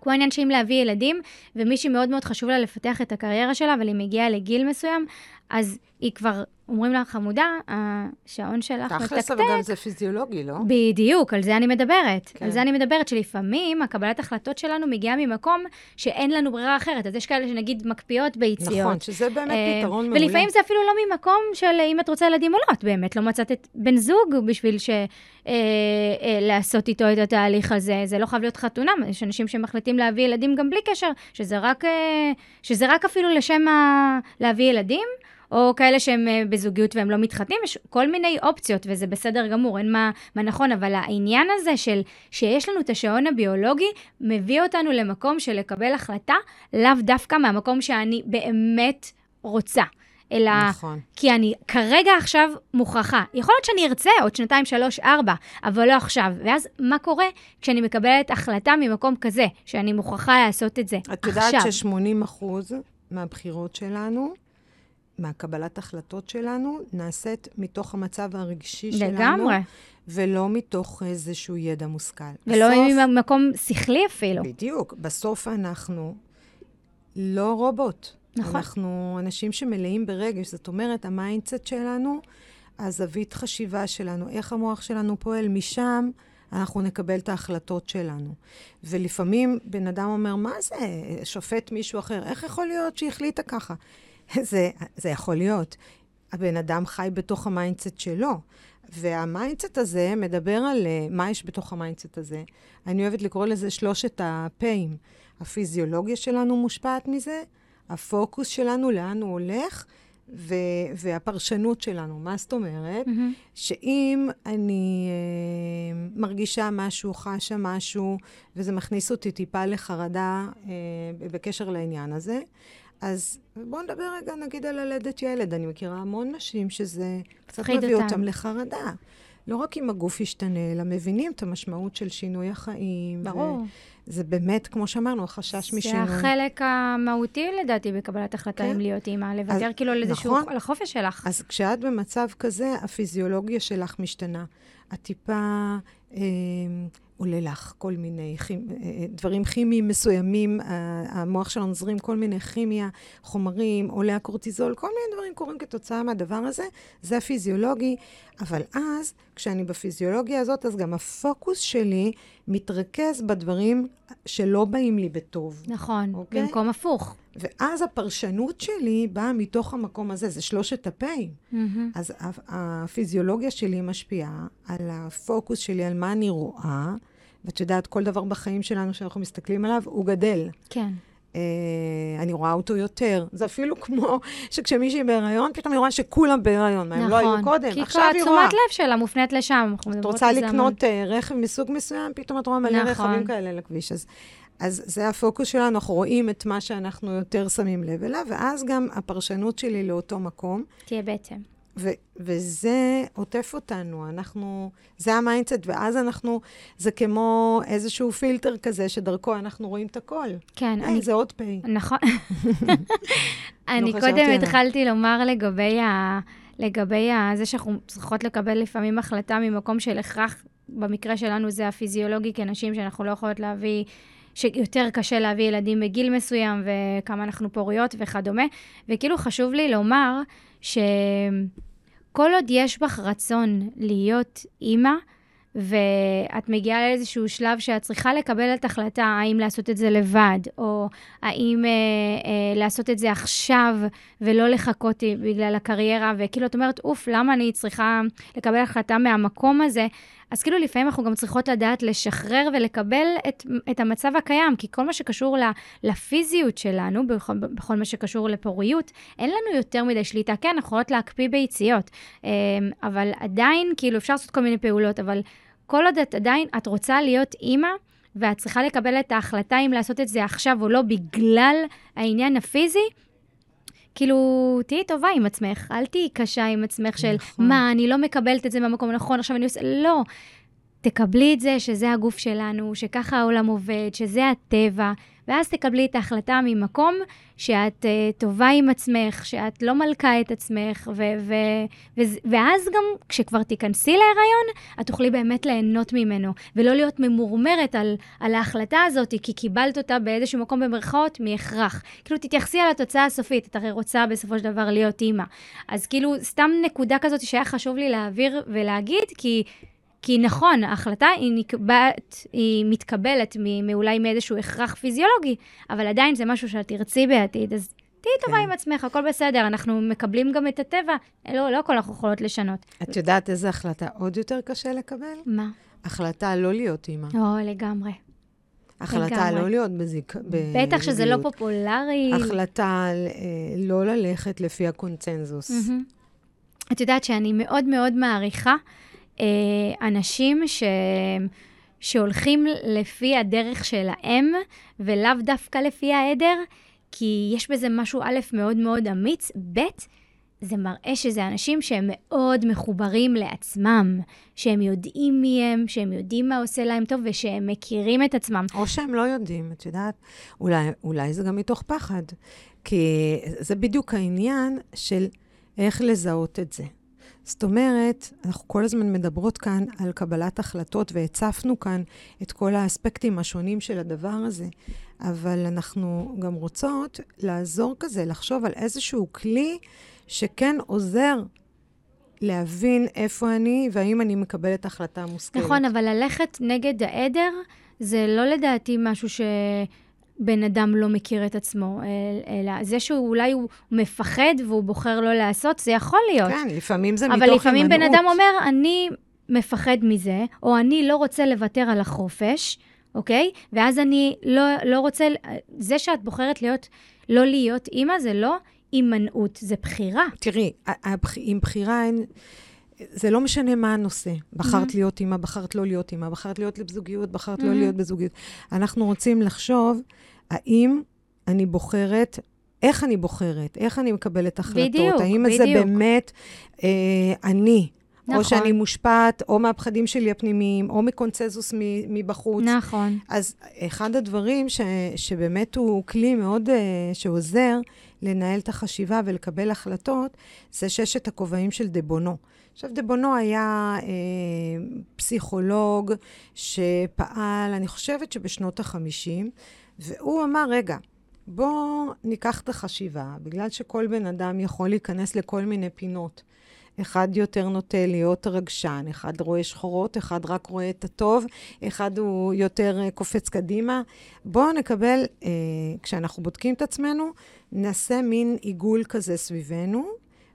כמו העניין שאם להביא ילדים, ומישהי מאוד מאוד חשוב לה לפתח את הקריירה שלה, אבל היא מגיעה לגיל מסוים, אז היא כבר, אומרים לה, חמודה, השעון שלך מתקתק. תכלס, אבל גם זה פיזיולוגי, לא? בדיוק, על זה אני מדברת. כן. על זה אני מדברת, שלפעמים הקבלת החלטות שלנו מגיעה ממקום שאין לנו ברירה אחרת. אז יש כאלה שנגיד מקפיאות ביציות. נכון, שזה באמת אה, פתרון מעולה. ולפעמים זה אפילו לא ממקום של אם את רוצה ילדים או לא, את באמת לא מצאת את בן זוג בשביל ש... אה, אה, לעשות איתו את התהליך הזה. זה לא חייב להיות חתונה, יש אנשים שמחליטים להביא ילדים גם בלי קשר, שזה רק, אה, שזה רק אפילו לשם ה... להביא ילדים. או כאלה שהם אה, בזוגיות והם לא מתחתנים, יש כל מיני אופציות, וזה בסדר גמור, אין מה, מה נכון, אבל העניין הזה של שיש לנו את השעון הביולוגי, מביא אותנו למקום של לקבל החלטה, לאו דווקא מהמקום שאני באמת רוצה. אלא נכון. כי אני כרגע עכשיו מוכרחה. יכול להיות שאני ארצה עוד שנתיים, שלוש, ארבע, אבל לא עכשיו. ואז מה קורה כשאני מקבלת החלטה ממקום כזה, שאני מוכרחה לעשות את זה את יודעת עכשיו? ש-80 אחוז מהבחירות שלנו מהקבלת החלטות שלנו נעשית מתוך המצב הרגשי שלנו. לגמרי. ולא מתוך איזשהו ידע מושכל. ולא בסוף, ממקום שכלי אפילו. בדיוק. בסוף אנחנו לא רובוט. נכון. אנחנו אנשים שמלאים ברגש. זאת אומרת, ה mindset שלנו, הזווית חשיבה שלנו, איך המוח שלנו פועל, משם אנחנו נקבל את ההחלטות שלנו. ולפעמים בן אדם אומר, מה זה, שופט מישהו אחר, איך יכול להיות שהחליטה ככה? זה, זה יכול להיות. הבן אדם חי בתוך ה mindset שלו. וה mindset הזה מדבר על uh, מה יש בתוך ה mindset הזה. אני אוהבת לקרוא לזה שלושת הפ"אים. הפיזיולוגיה שלנו מושפעת מזה, הפוקוס שלנו, לאן הוא הולך, ו- והפרשנות שלנו. מה זאת אומרת? Mm-hmm. שאם אני uh, מרגישה משהו, חשה משהו, וזה מכניס אותי טיפה לחרדה uh, בקשר לעניין הזה, אז בואו נדבר רגע, נגיד, על ללדת ילד. אני מכירה המון נשים שזה קצת מביא אותם. אותם לחרדה. לא רק אם הגוף ישתנה, אלא מבינים את המשמעות של שינוי החיים. ברור. זה באמת, כמו שאמרנו, החשש משינוי. זה החלק המהותי, לדעתי, בקבלת החלטה כן. אם להיות אימא, לוותר כאילו על איזשהו, נכון. על החופש שלך. אז כשאת במצב כזה, הפיזיולוגיה שלך משתנה. את טיפה... אה, עולה לך כל מיני כימ... אה, דברים כימיים מסוימים, המוח שלנו זרים כל מיני כימיה, חומרים, עולה הקורטיזול, כל מיני דברים קורים כתוצאה מהדבר הזה, זה הפיזיולוגי, אבל אז, כשאני בפיזיולוגיה הזאת, אז גם הפוקוס שלי מתרכז בדברים שלא באים לי בטוב. נכון, אוקיי? במקום הפוך. ואז הפרשנות שלי באה מתוך המקום הזה, זה שלושת הפ"אים. Mm-hmm. אז הפיזיולוגיה שלי משפיעה על הפוקוס שלי, על מה אני רואה, ואת יודעת, כל דבר בחיים שלנו שאנחנו מסתכלים עליו, הוא גדל. כן. Uh, אני רואה אותו יותר. זה אפילו כמו שכשמישהי בהיריון, פתאום היא רואה שכולם בהיריון, מה הם נכון, לא היו נכון. קודם, עכשיו היא רואה. כי תשומת לב שלה מופנית לשם. את רוצה לקנות uh, רכב מסוג מסוים, פתאום את רואה מלא נכון. רכבים כאלה בכביש. אז אז זה הפוקוס שלנו, אנחנו רואים את מה שאנחנו יותר שמים לב אליו, ואז גם הפרשנות שלי לאותו מקום. תהיה בעצם. ו- וזה עוטף אותנו, אנחנו, זה ה mindset, ואז אנחנו, זה כמו איזשהו פילטר כזה, שדרכו אנחנו רואים את הכל. כן, אין, אני... זה עוד פיי. נכון. אני לא קודם התחלתי לומר לגבי, ה... לגבי ה... זה שאנחנו צריכות לקבל לפעמים החלטה ממקום של הכרח, במקרה שלנו זה הפיזיולוגי כנשים, שאנחנו לא יכולות להביא... שיותר קשה להביא ילדים בגיל מסוים, וכמה אנחנו פוריות וכדומה. וכאילו חשוב לי לומר שכל עוד יש בך רצון להיות אימא, ואת מגיעה לאיזשהו שלב שאת צריכה לקבל את החלטה האם לעשות את זה לבד, או האם אה, אה, לעשות את זה עכשיו ולא לחכות בגלל הקריירה, וכאילו את אומרת, אוף, למה אני צריכה לקבל החלטה מהמקום הזה? אז כאילו לפעמים אנחנו גם צריכות לדעת לשחרר ולקבל את, את המצב הקיים, כי כל מה שקשור לפיזיות שלנו, בכל, בכל מה שקשור לפוריות, אין לנו יותר מדי שליטה. כן, אנחנו יכולות להקפיא ביציות, אה, אבל עדיין, כאילו אפשר לעשות כל מיני פעולות, אבל כל עוד את עדיין, את רוצה להיות אימא, ואת צריכה לקבל את ההחלטה אם לעשות את זה עכשיו או לא בגלל העניין הפיזי, כאילו, תהיי טובה עם עצמך, אל תהיי קשה עם עצמך של, נכון. מה, אני לא מקבלת את זה מהמקום הנכון, עכשיו אני עושה... לא. תקבלי את זה שזה הגוף שלנו, שככה העולם עובד, שזה הטבע, ואז תקבלי את ההחלטה ממקום שאת uh, טובה עם עצמך, שאת לא מלכה את עצמך, ו- ו- ו- ואז גם כשכבר תיכנסי להיריון, את תוכלי באמת ליהנות ממנו, ולא להיות ממורמרת על, על ההחלטה הזאת, כי קיבלת אותה באיזשהו מקום במרכאות מהכרח. כאילו, תתייחסי על התוצאה הסופית, את הרי רוצה בסופו של דבר להיות אימא. אז כאילו, סתם נקודה כזאת שהיה חשוב לי להעביר ולהגיד, כי... כי נכון, ההחלטה היא נקבעת, היא מתקבלת מאולי מאיזשהו הכרח פיזיולוגי, אבל עדיין זה משהו שאת תרצי בעתיד, אז תהיי טובה כן. עם עצמך, הכל בסדר, אנחנו מקבלים גם את הטבע, לא, לא הכל אנחנו יכולות לשנות. את יודעת איזה החלטה עוד יותר קשה לקבל? מה? החלטה לא להיות אימא. או, לגמרי. החלטה לגמרי. לא להיות בזיק... בטח שזה לא פופולרי. החלטה אה, לא ללכת לפי הקונצנזוס. Mm-hmm. את יודעת שאני מאוד מאוד מעריכה אנשים ש... שהולכים לפי הדרך שלהם, ולאו דווקא לפי העדר, כי יש בזה משהו, א', מאוד מאוד אמיץ, ב', זה מראה שזה אנשים שהם מאוד מחוברים לעצמם, שהם יודעים מי הם, שהם יודעים מה עושה להם טוב ושהם מכירים את עצמם. או שהם לא יודעים, את יודעת, אולי, אולי זה גם מתוך פחד. כי זה בדיוק העניין של איך לזהות את זה. זאת אומרת, אנחנו כל הזמן מדברות כאן על קבלת החלטות, והצפנו כאן את כל האספקטים השונים של הדבר הזה, אבל אנחנו גם רוצות לעזור כזה, לחשוב על איזשהו כלי שכן עוזר להבין איפה אני, והאם אני מקבלת החלטה מושכלת. נכון, אבל ללכת נגד העדר, זה לא לדעתי משהו ש... בן אדם לא מכיר את עצמו, אלא זה שאולי הוא מפחד והוא בוחר לא לעשות, זה יכול להיות. כן, לפעמים זה מתוך הימנעות. אבל לפעמים בן אדם אומר, אני מפחד מזה, או אני לא רוצה לוותר על החופש, אוקיי? ואז אני לא, לא רוצה, זה שאת בוחרת להיות, לא להיות אימא, זה לא הימנעות, זה בחירה. תראי, עם בחירה אין... זה לא משנה מה הנושא. בחרת mm-hmm. להיות אימא, בחרת לא להיות אימא, בחרת להיות בזוגיות, בחרת mm-hmm. לא להיות בזוגיות. אנחנו רוצים לחשוב האם אני בוחרת, איך אני בוחרת, איך אני מקבלת החלטות. בדיוק, האם בדיוק. זה באמת אה, אני, נכון. או שאני מושפעת או מהפחדים שלי הפנימיים, או מקונצזוס מבחוץ. נכון. אז אחד הדברים ש, שבאמת הוא כלי מאוד uh, שעוזר לנהל את החשיבה ולקבל החלטות, זה ששת הכובעים של דבונו. עכשיו, דבונו היה אה, פסיכולוג שפעל, אני חושבת שבשנות ה-50, והוא אמר, רגע, בואו ניקח את החשיבה, בגלל שכל בן אדם יכול להיכנס לכל מיני פינות. אחד יותר נוטה להיות רגשן, אחד רואה שחורות, אחד רק רואה את הטוב, אחד הוא יותר uh, קופץ קדימה. בואו נקבל, uh, כשאנחנו בודקים את עצמנו, נעשה מין עיגול כזה סביבנו,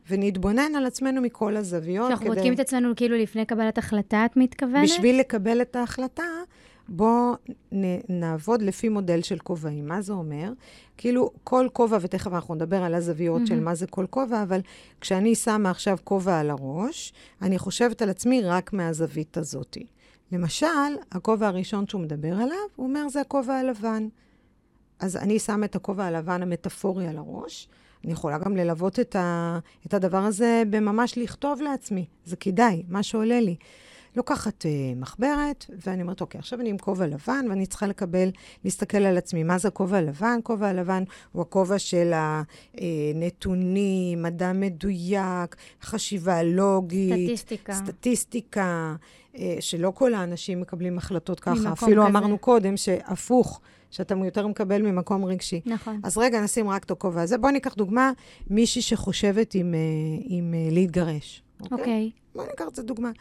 ונתבונן על עצמנו מכל הזוויות. כשאנחנו כדי... בודקים את עצמנו כאילו לפני קבלת החלטה, את מתכוונת? בשביל לקבל את ההחלטה, בואו נעבוד לפי מודל של כובעים. מה זה אומר? כאילו, כל כובע, ותכף אנחנו נדבר על הזוויות mm-hmm. של מה זה כל כובע, אבל כשאני שמה עכשיו כובע על הראש, אני חושבת על עצמי רק מהזווית הזאת. למשל, הכובע הראשון שהוא מדבר עליו, הוא אומר, זה הכובע הלבן. אז אני שמה את הכובע הלבן המטאפורי על הראש. אני יכולה גם ללוות את, ה, את הדבר הזה בממש לכתוב לעצמי. זה כדאי, מה שעולה לי. לוקחת uh, מחברת, ואני אומרת, אוקיי, עכשיו אני עם כובע לבן, ואני צריכה לקבל, להסתכל על עצמי. מה זה הכובע הלבן? כובע הלבן הוא הכובע של הנתונים, מדע מדויק, חשיבה לוגית. סטטיסטיקה. סטטיסטיקה, uh, שלא כל האנשים מקבלים החלטות ככה. אפילו כזה. אמרנו קודם שהפוך. שאתה יותר מקבל ממקום רגשי. נכון. אז רגע, נשים רק את הכובע הזה. בואי ניקח דוגמה, מישהי שחושבת עם, אה, עם, עם להתגרש. אוקיי. Okay? Okay. בואי ניקח את זה דוגמה.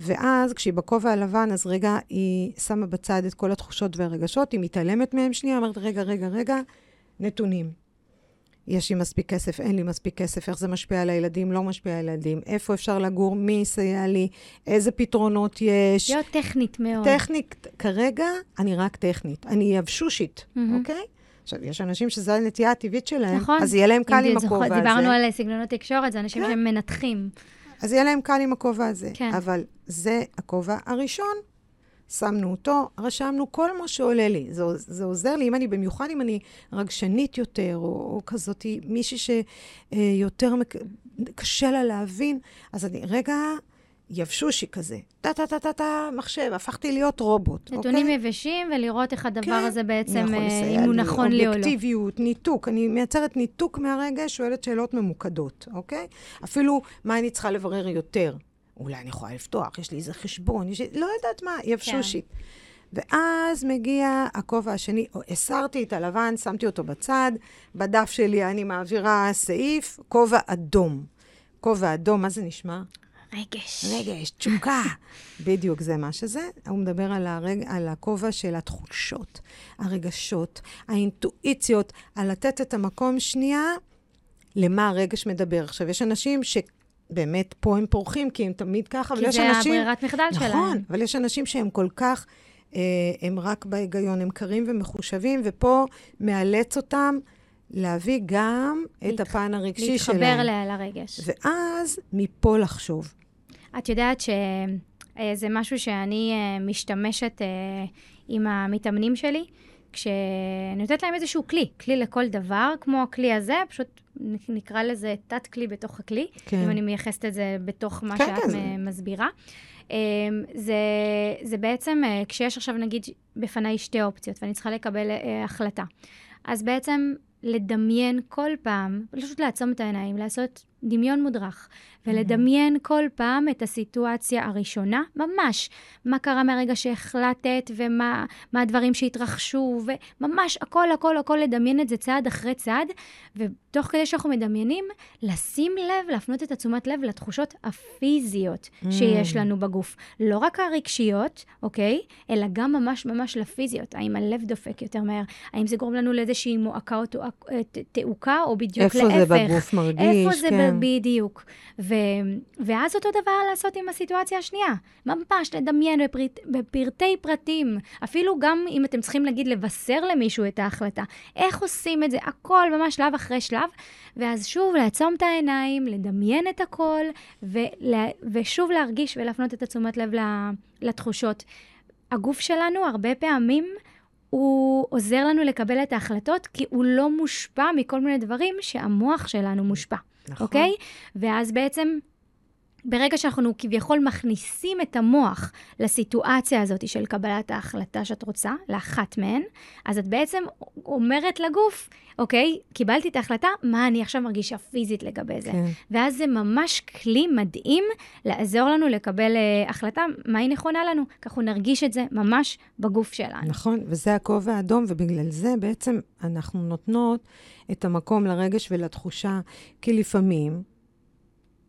ואז כשהיא בכובע הלבן, אז רגע, היא שמה בצד את כל התחושות והרגשות, היא מתעלמת מהם שנייה, אומרת, רגע, רגע, רגע, נתונים. יש לי מספיק כסף, אין לי מספיק כסף, איך זה משפיע על הילדים, לא משפיע על הילדים, איפה אפשר לגור, מי יסייע לי, איזה פתרונות יש. להיות טכנית מאוד. טכנית, כרגע אני רק טכנית. אני יבשושית, mm-hmm. אוקיי? עכשיו, יש אנשים שזו הנטייה הטבעית שלהם, נכון. אז יהיה להם קל עם הכובע הזה. דיברנו על סגנונות תקשורת, זה אנשים כן. שהם מנתחים. אז יהיה להם קל עם הכובע הזה. כן. אבל זה הכובע הראשון. שמנו אותו, רשמנו כל מה שעולה לי. זה, זה עוזר לי, אם אני, במיוחד אם אני רגשנית יותר, או, או כזאת מישהי שיותר מק... קשה לה להבין, אז אני, רגע, יבשושי כזה. טה-טה-טה-טה, מחשב, הפכתי להיות רובוט. נתונים אוקיי? יבשים, ולראות איך הדבר כן, הזה בעצם, אה, אם הוא נכון לי או לא. אובייקטיביות, ניתוק. אני מייצרת ניתוק מהרגע, שואלת שאלות ממוקדות, אוקיי? אפילו, מה אני צריכה לברר יותר? אולי אני יכולה לפתוח, יש לי איזה חשבון, יש לי, לא יודעת מה, יבשושית. כן. ואז מגיע הכובע השני, הסרתי את הלבן, שמתי אותו בצד, בדף שלי אני מעבירה סעיף, כובע אדום. כובע אדום, מה זה נשמע? רגש. רגש, תשוקה. בדיוק זה מה שזה. הוא מדבר על, הרג... על הכובע של התחושות, הרגשות, האינטואיציות, על לתת את המקום שנייה למה הרגש מדבר. עכשיו, יש אנשים ש... באמת, פה הם פורחים, כי הם תמיד ככה, אבל יש אנשים... כי זה הברירת מחדל נכון, שלהם. נכון, אבל יש אנשים שהם כל כך, אה, הם רק בהיגיון, הם קרים ומחושבים, ופה מאלץ אותם להביא גם. את הפן הרגשי להתחבר שלהם. להתחבר לרגש. ואז מפה לחשוב. את יודעת שזה משהו שאני אה, משתמשת אה, עם המתאמנים שלי, כשאני נותנת להם איזשהו כלי, כלי לכל דבר, כמו הכלי הזה, פשוט נקרא לזה תת-כלי בתוך הכלי, כן. אם אני מייחסת את זה בתוך מה כן, שאת כן. מסבירה. אמ, זה, זה בעצם, אה, כשיש עכשיו נגיד בפניי שתי אופציות ואני צריכה לקבל אה, החלטה, אז בעצם לדמיין כל פעם, פשוט לעצום את העיניים, לעשות דמיון מודרך, ולדמיין כל פעם את הסיטואציה הראשונה, ממש, מה קרה מהרגע שהחלטת, ומה הדברים שהתרחשו, וממש הכל, הכל, הכל לדמיין את זה צעד אחרי צעד, ותוך כדי שאנחנו מדמיינים, לשים לב, להפנות את התשומת לב לתחושות הפיזיות שיש לנו בגוף. לא רק הרגשיות, אוקיי? אלא גם ממש ממש לפיזיות. האם הלב דופק יותר מהר? האם זה גורם לנו לאיזושהי מועקה או תעוקה, או בדיוק איפה להפך? איפה זה בגוף מרגיש, איפה זה כן. בדיוק. ו, ואז אותו דבר לעשות עם הסיטואציה השנייה. ממש לדמיין בפרט, בפרטי פרטים, אפילו גם אם אתם צריכים, נגיד, לבשר למישהו את ההחלטה. איך עושים את זה? הכל ממש שלב אחרי שלב. ואז שוב, לעצום את העיניים, לדמיין את הכל, ולה, ושוב להרגיש ולהפנות את התשומת לב לתחושות. הגוף שלנו הרבה פעמים הוא עוזר לנו לקבל את ההחלטות, כי הוא לא מושפע מכל מיני דברים שהמוח שלנו מושפע. נכון. אוקיי? ואז בעצם... ברגע שאנחנו כביכול מכניסים את המוח לסיטואציה הזאת של קבלת ההחלטה שאת רוצה, לאחת מהן, אז את בעצם אומרת לגוף, אוקיי, קיבלתי את ההחלטה, מה אני עכשיו מרגישה פיזית לגבי זה? כן. ואז זה ממש כלי מדהים לעזור לנו לקבל uh, החלטה, מה היא נכונה לנו. כך אנחנו נרגיש את זה ממש בגוף שלנו. נכון, וזה הכובע האדום, ובגלל זה בעצם אנחנו נותנות את המקום לרגש ולתחושה, כי לפעמים...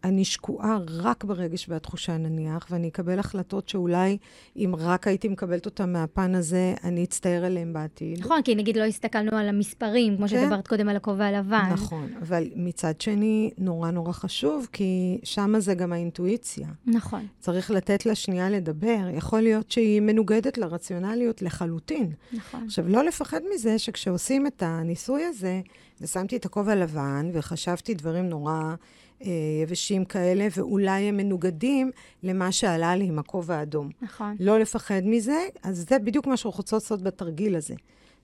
אני שקועה רק ברגש והתחושה נניח, ואני אקבל החלטות שאולי אם רק הייתי מקבלת אותן מהפן הזה, אני אצטער עליהן בעתיד. נכון, כי נגיד לא הסתכלנו על המספרים, כמו כן? שדיברת קודם על הכובע הלבן. נכון, אבל מצד שני, נורא נורא חשוב, כי שם זה גם האינטואיציה. נכון. צריך לתת לה שנייה לדבר. יכול להיות שהיא מנוגדת לרציונליות לחלוטין. נכון. עכשיו, לא לפחד מזה שכשעושים את הניסוי הזה, ושמתי את הכובע הלבן, וחשבתי דברים נורא... אה, יבשים כאלה, ואולי הם מנוגדים למה שעלה לי עם הכובע האדום. נכון. לא לפחד מזה, אז זה בדיוק מה שאנחנו רוצות לעשות בתרגיל הזה.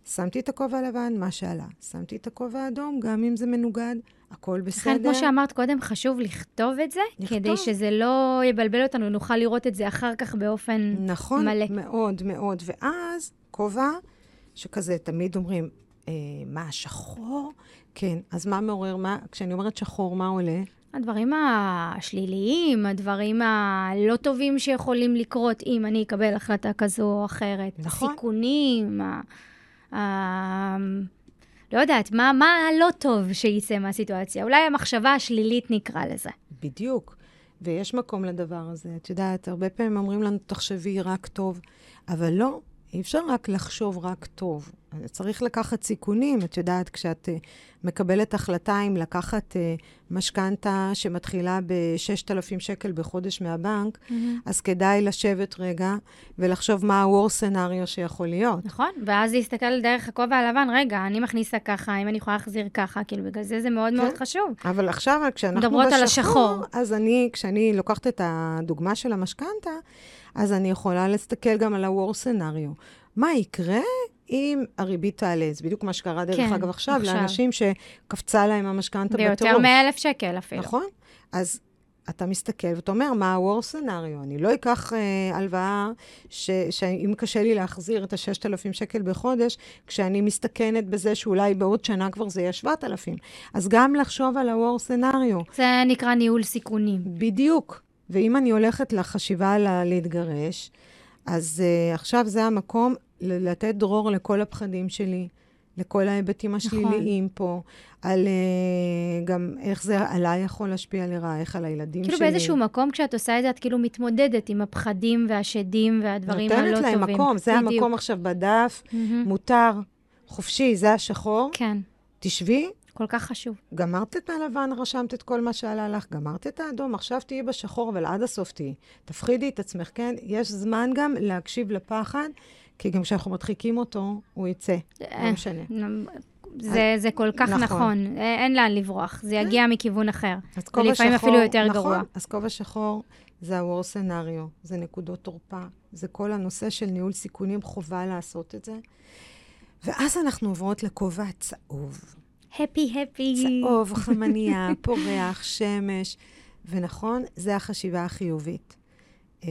שמתי את הכובע הלבן, מה שעלה. שמתי את הכובע האדום, גם אם זה מנוגד, הכל בסדר. לכן, כמו שאמרת קודם, חשוב לכתוב את זה, לכתוב. כדי שזה לא יבלבל אותנו, נוכל לראות את זה אחר כך באופן נכון, מלא. נכון, מאוד מאוד. ואז, כובע, שכזה, תמיד אומרים, אה, מה, שחור? כן, אז מה מעורר, מה, כשאני אומרת שחור, מה עולה? הדברים השליליים, הדברים הלא טובים שיכולים לקרות אם אני אקבל החלטה כזו או אחרת. נכון. הסיכונים, ה... ה... לא יודעת, מה, מה הלא טוב שייצא מהסיטואציה? אולי המחשבה השלילית נקרא לזה. בדיוק. ויש מקום לדבר הזה. את יודעת, הרבה פעמים אומרים לנו, תחשבי רק טוב, אבל לא, אי אפשר רק לחשוב רק טוב. צריך לקחת סיכונים. את יודעת, כשאת uh, מקבלת החלטה אם לקחת uh, משכנתה שמתחילה ב-6,000 שקל בחודש מהבנק, mm-hmm. אז כדאי לשבת רגע ולחשוב מה ה-war scenario שיכול להיות. נכון, ואז להסתכל דרך הכובע הלבן, רגע, אני מכניסה ככה, אם אני יכולה להחזיר ככה, כאילו, בגלל זה זה מאוד כן? מאוד חשוב. אבל עכשיו, כשאנחנו בשחור, אז אני, כשאני לוקחת את הדוגמה של המשכנתה, אז אני יכולה להסתכל גם על ה-war scenario. מה יקרה אם הריבית תעלה? זה בדיוק מה שקרה, דרך כן, אגב, עכשיו, עכשיו, לאנשים שקפצה להם המשכנתה בטירוף. ביותר מ-1,000 שקל אפילו. נכון. אז אתה מסתכל ואתה אומר, מה ה-war scenario? אני לא אקח אה, הלוואה שאם קשה לי להחזיר את ה-6,000 שקל בחודש, כשאני מסתכנת בזה שאולי בעוד שנה כבר זה יהיה 7,000. אז גם לחשוב על ה-war scenario. זה נקרא ניהול סיכונים. בדיוק. ואם אני הולכת לחשיבה על להתגרש, אז uh, עכשיו זה המקום לתת דרור לכל הפחדים שלי, לכל ההיבטים נכון. השליליים נכון. פה, על uh, גם איך זה עליי יכול להשפיע לרעה, איך על הילדים כאילו שלי. כאילו באיזשהו מקום, כשאת עושה את זה, את כאילו מתמודדת עם הפחדים והשדים והדברים הלא טובים. נותנת להם מקום, זה בדיוק. המקום עכשיו בדף, mm-hmm. מותר, חופשי, זה השחור. כן. תשבי, כל כך חשוב. גמרת את הלבן, רשמת את כל מה שעלה לך, גמרת את האדום, עכשיו תהיי בשחור, אבל עד הסוף תהיי. תפחידי את עצמך, כן? יש זמן גם להקשיב לפחד, כי גם כשאנחנו מדחיקים אותו, הוא יצא. לא אה, משנה. זה, זה כל כך נכון. נכון. אין לאן לברוח, זה כן. יגיע מכיוון אחר. ולפעמים אפילו יותר נכון, גרוע. אז כובע שחור זה ה-war scenario, זה נקודות תורפה, זה כל הנושא של ניהול סיכונים, חובה לעשות את זה. ואז אנחנו עוברות לכובע הצהוב. הפי, הפי. צהוב, חמניה, פורח, שמש. ונכון, זה החשיבה החיובית. Uh,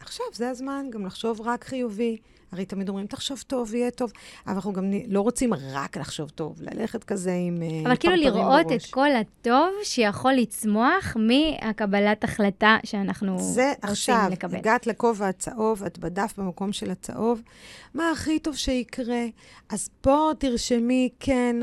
עכשיו, זה הזמן גם לחשוב רק חיובי. הרי תמיד אומרים, תחשוב טוב, יהיה טוב. אבל אנחנו גם לא רוצים רק לחשוב טוב, ללכת כזה עם פרפרים בראש. אבל כאילו לראות בראש. את כל הטוב שיכול לצמוח מהקבלת החלטה שאנחנו רוצים לקבל. זה עכשיו, הגעת לכובע הצהוב, את בדף במקום של הצהוב, מה הכי טוב שיקרה? אז פה תרשמי, כן,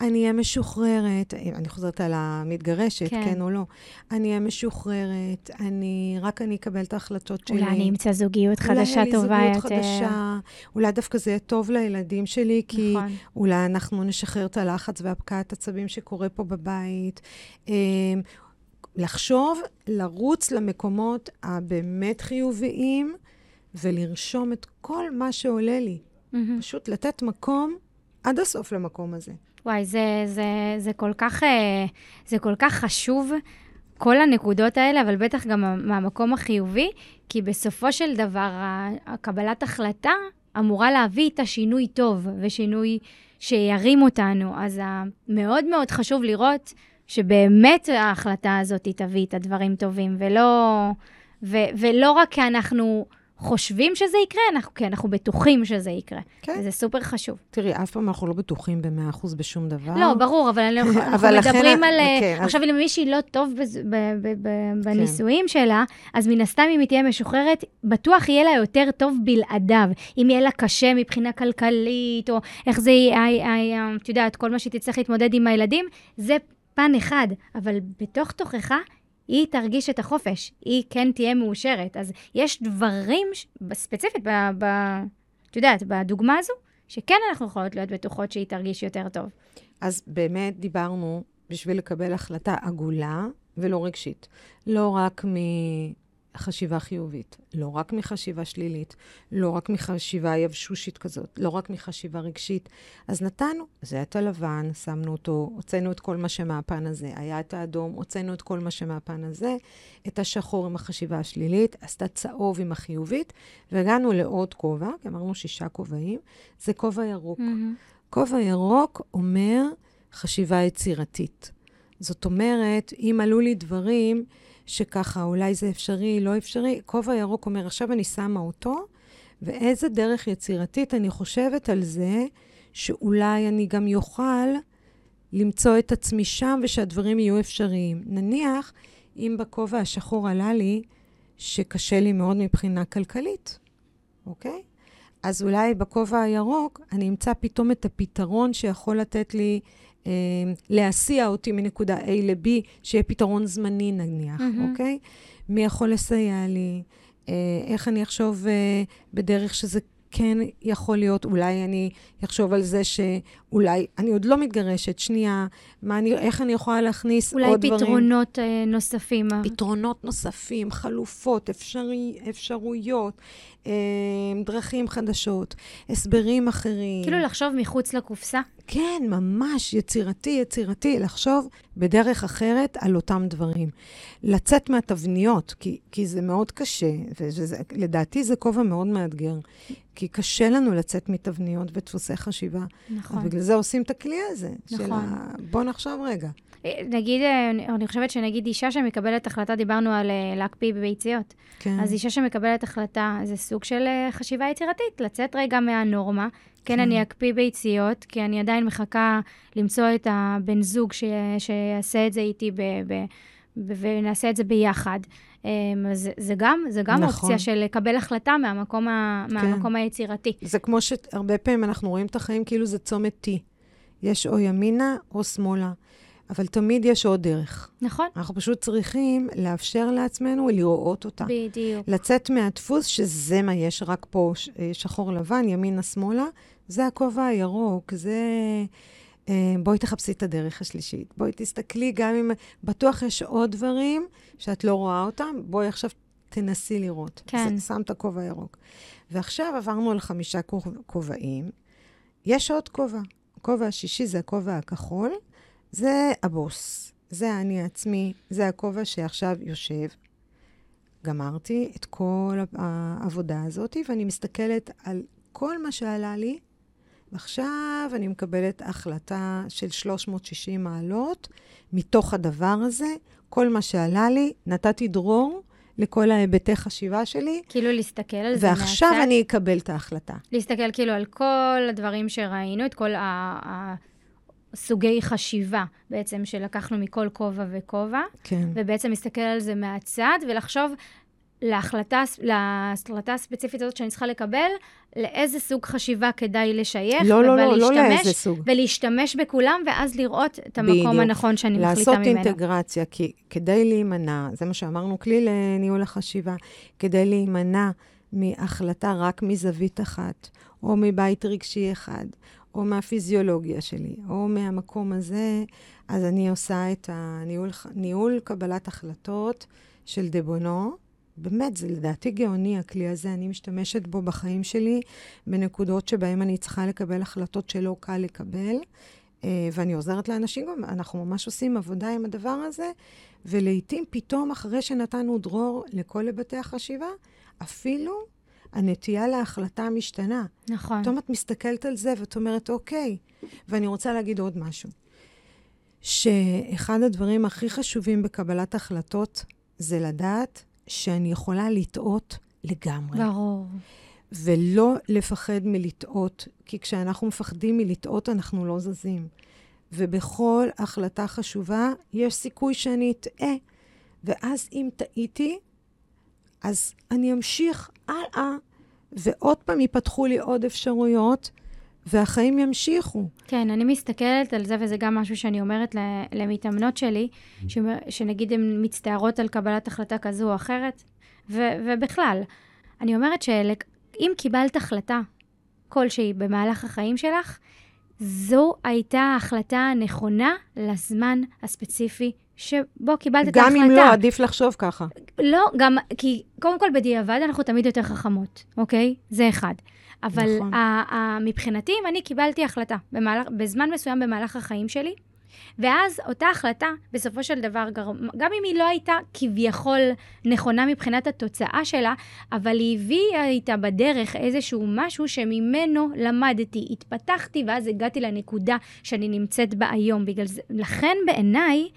אני אהיה משוחררת. אני חוזרת על המתגרשת, כן, כן או לא. אני אהיה משוחררת, אני, רק אני אקבל את ההחלטות שלי. אולי אני אמצא זוגיות חדשה טובה יותר. אולי זוגיות חדשה. אולי דווקא זה יהיה טוב לילדים שלי, כי נכון. אולי אנחנו נשחרר את הלחץ והפקעת עצבים שקורה פה בבית. אמ, לחשוב, לרוץ למקומות הבאמת חיוביים, ולרשום את כל מה שעולה לי. Mm-hmm. פשוט לתת מקום עד הסוף למקום הזה. וואי, זה, זה, זה, כל כך, אה, זה כל כך חשוב, כל הנקודות האלה, אבל בטח גם מהמקום החיובי, כי בסופו של דבר, הקבלת החלטה אמורה להביא איתה שינוי טוב, ושינוי שירים אותנו. אז מאוד מאוד חשוב לראות שבאמת ההחלטה הזאת תביא את הדברים טובים, ולא, ו, ולא רק כי אנחנו... חושבים שזה יקרה, אנחנו, כי אנחנו בטוחים שזה יקרה. כן. וזה סופר חשוב. תראי, אף פעם אנחנו לא בטוחים ב-100% בשום דבר. לא, ברור, אבל אנחנו אבל מדברים על... כן, עכשיו, אם מישהי לא טוב בז, ב, ב, ב, בנישואים כן. שלה, אז מן הסתם, אם היא תהיה משוחררת, בטוח יהיה לה יותר טוב בלעדיו. אם יהיה לה קשה מבחינה כלכלית, או איך זה יהיה, את יודעת, כל מה שהיא תצטרך להתמודד עם הילדים, זה פן אחד. אבל בתוך תוכך, היא תרגיש את החופש, היא כן תהיה מאושרת. אז יש דברים, ספציפית, את יודעת, בדוגמה הזו, שכן אנחנו יכולות להיות בטוחות שהיא תרגיש יותר טוב. אז באמת דיברנו בשביל לקבל החלטה עגולה ולא רגשית. לא רק מ... חשיבה חיובית, לא רק מחשיבה שלילית, לא רק מחשיבה יבשושית כזאת, לא רק מחשיבה רגשית. אז נתנו, זה את הלבן, שמנו אותו, הוצאנו את כל מה שמהפן הזה, היה את האדום, הוצאנו את כל מה שמהפן הזה, את השחור עם החשיבה השלילית, אז את הצהוב עם החיובית, והגענו לעוד כובע, כי אמרנו שישה כובעים, זה כובע ירוק. Mm-hmm. כובע ירוק אומר חשיבה יצירתית. זאת אומרת, אם עלו לי דברים, שככה, אולי זה אפשרי, לא אפשרי. כובע ירוק אומר, עכשיו אני שמה אותו, ואיזה דרך יצירתית אני חושבת על זה, שאולי אני גם יוכל למצוא את עצמי שם ושהדברים יהיו אפשריים. נניח, אם בכובע השחור עלה לי שקשה לי מאוד מבחינה כלכלית, אוקיי? אז אולי בכובע הירוק אני אמצא פתאום את הפתרון שיכול לתת לי להסיע אותי מנקודה A ל-B, שיהיה פתרון זמני נניח, mm-hmm. אוקיי? מי יכול לסייע לי? אה, איך אני אחשוב אה, בדרך שזה כן יכול להיות, אולי אני אחשוב על זה שאולי, אני עוד לא מתגרשת, שנייה, מה אני, איך אני יכולה להכניס עוד דברים. אולי פתרונות אה, נוספים. פתרונות נוספים, חלופות, אפשרי, אפשרויות, אה, דרכים חדשות, הסברים אחרים. כאילו לחשוב מחוץ לקופסה? כן, ממש יצירתי, יצירתי, לחשוב בדרך אחרת על אותם דברים. לצאת מהתבניות, כי, כי זה מאוד קשה, ולדעתי זה כובע מאוד מאתגר, כי קשה לנו לצאת מתבניות ודפוסי חשיבה. נכון. ובגלל זה עושים את הכלי הזה, נכון. ה... בוא נחשוב רגע. אה, נגיד, אה, אני חושבת שנגיד אישה שמקבלת החלטה, דיברנו על אה, להקפיא בביציות. כן. אז אישה שמקבלת החלטה, זה סוג של חשיבה יצירתית, לצאת רגע מהנורמה. כן, כן, אני אקפיא ביציות, כי אני עדיין מחכה למצוא את הבן זוג ש... שיעשה את זה איתי ב... ב... ונעשה את זה ביחד. אז זה גם, זה גם נכון. אופציה של לקבל החלטה מהמקום, ה, כן. מהמקום היצירתי. זה כמו שהרבה פעמים אנחנו רואים את החיים כאילו זה צומת T. יש או ימינה או שמאלה. אבל תמיד יש עוד דרך. נכון. אנחנו פשוט צריכים לאפשר לעצמנו לראות אותה. בדיוק. לצאת מהדפוס שזה מה יש רק פה, אה, שחור לבן, ימינה שמאלה, זה הכובע הירוק, זה... אה, בואי תחפשי את הדרך השלישית. בואי תסתכלי, גם אם בטוח יש עוד דברים שאת לא רואה אותם, בואי עכשיו תנסי לראות. כן. שם את הכובע הירוק. ועכשיו עברנו על חמישה כובעים. יש עוד כובע. הכובע השישי זה הכובע הכחול. זה הבוס, זה אני עצמי, זה הכובע שעכשיו יושב. גמרתי את כל העבודה הזאת, ואני מסתכלת על כל מה שעלה לי, ועכשיו אני מקבלת החלטה של 360 מעלות מתוך הדבר הזה. כל מה שעלה לי, נתתי דרור לכל ההיבטי חשיבה שלי. כאילו להסתכל על זה מהצד. ועכשיו. אני אקבל את ההחלטה. להסתכל כאילו על כל הדברים שראינו, את כל הסוגי חשיבה בעצם שלקחנו מכל כובע וכובע. כן. ובעצם להסתכל על זה מהצד ולחשוב להחלטה, להחלטה הספציפית הזאת שאני צריכה לקבל, לאיזה סוג חשיבה כדאי לשייך. לא, לא, לא, לא לאיזה סוג. ולהשתמש בכולם, ואז לראות את המקום בדיוק. הנכון שאני מחליטה ממנו. לעשות אינטגרציה, כי כדי להימנע, זה מה שאמרנו, כלי לניהול החשיבה, כדי להימנע מהחלטה רק מזווית אחת, או מבית רגשי אחד, או מהפיזיולוגיה שלי, או מהמקום הזה, אז אני עושה את הניהול קבלת החלטות של דבונו. באמת, זה לדעתי גאוני, הכלי הזה. אני משתמשת בו בחיים שלי, בנקודות שבהן אני צריכה לקבל החלטות שלא קל לקבל. אה, ואני עוזרת לאנשים גם, אנחנו ממש עושים עבודה עם הדבר הזה, ולעיתים פתאום, אחרי שנתנו דרור לכל היבטי החשיבה, אפילו הנטייה להחלטה משתנה. נכון. פתאום את מסתכלת על זה ואת אומרת, אוקיי. ואני רוצה להגיד עוד משהו. שאחד הדברים הכי חשובים בקבלת החלטות זה לדעת שאני יכולה לטעות לגמרי. ברור. ולא לפחד מלטעות, כי כשאנחנו מפחדים מלטעות, אנחנו לא זזים. ובכל החלטה חשובה, יש סיכוי שאני אטעה. ואז אם טעיתי, אז אני אמשיך הלאה, ועוד פעם ייפתחו לי עוד אפשרויות, והחיים ימשיכו. כן, אני מסתכלת על זה, וזה גם משהו שאני אומרת למתאמנות שלי, שנגיד הן מצטערות על קבלת החלטה כזו או אחרת, ו- ובכלל, אני אומרת שאם קיבלת החלטה כלשהי במהלך החיים שלך, זו הייתה ההחלטה הנכונה לזמן הספציפי שבו קיבלת את ההחלטה. גם אם לא, עדיף לחשוב ככה. לא, גם, כי קודם כל בדיעבד אנחנו תמיד יותר חכמות, אוקיי? זה אחד. אבל נכון. ה- ה- מבחינתי, אם אני קיבלתי החלטה במהלך, בזמן מסוים במהלך החיים שלי, ואז אותה החלטה, בסופו של דבר, גם אם היא לא הייתה כביכול נכונה מבחינת התוצאה שלה, אבל היא הביאה איתה בדרך איזשהו משהו שממנו למדתי, התפתחתי, ואז הגעתי לנקודה שאני נמצאת בה היום. בגלל זה, לכן בעיניי,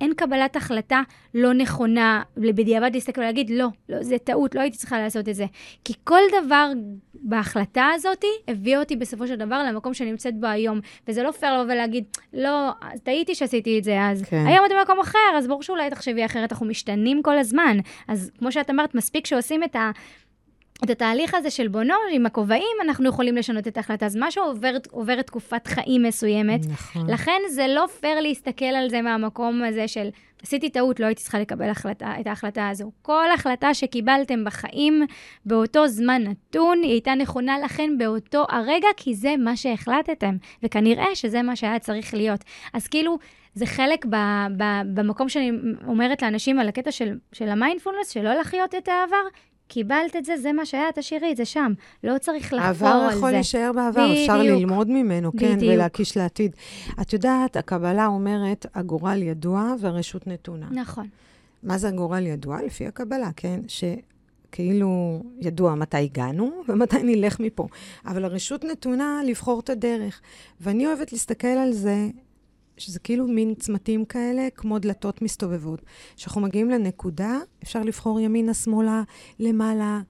אין קבלת החלטה לא נכונה, בדיעבד להסתכל ולהגיד, לא, לא, זה טעות, לא הייתי צריכה לעשות את זה. כי כל דבר בהחלטה הזאת הביא אותי בסופו של דבר למקום שאני נמצאת בו היום. וזה לא פייר לבוא ולהגיד, לא, טעיתי שעשיתי את זה אז. כן. היום אתה במקום אחר, אז ברור שאולי תחשבי אחרת, אנחנו משתנים כל הזמן. אז כמו שאת אמרת, מספיק שעושים את ה... את התהליך הזה של בונו, עם הכובעים, אנחנו יכולים לשנות את ההחלטה. אז משהו עובר, עובר תקופת חיים מסוימת. נכון. לכן זה לא פייר להסתכל על זה מהמקום הזה של, עשיתי טעות, לא הייתי צריכה לקבל החלטה, את ההחלטה הזו. כל החלטה שקיבלתם בחיים באותו זמן נתון, היא הייתה נכונה לכן באותו הרגע, כי זה מה שהחלטתם. וכנראה שזה מה שהיה צריך להיות. אז כאילו, זה חלק ב, ב, במקום שאני אומרת לאנשים על הקטע של, של המיינדפולנס, שלא לחיות את העבר, קיבלת את זה, זה מה שהיה, תשאירי את זה שם. לא צריך לחפור על זה. העבר יכול להישאר בעבר, בדיוק. אפשר ללמוד ממנו, כן, בדיוק. ולהקיש לעתיד. את יודעת, הקבלה אומרת, הגורל ידוע והרשות נתונה. נכון. מה זה הגורל ידוע? לפי הקבלה, כן? שכאילו ידוע מתי הגענו ומתי נלך מפה. אבל הרשות נתונה לבחור את הדרך. ואני אוהבת להסתכל על זה שזה כאילו מין צמתים כאלה, כמו דלתות מסתובבות. כשאנחנו מגיעים לנקודה, אפשר לבחור ימינה, שמאלה, למעלה.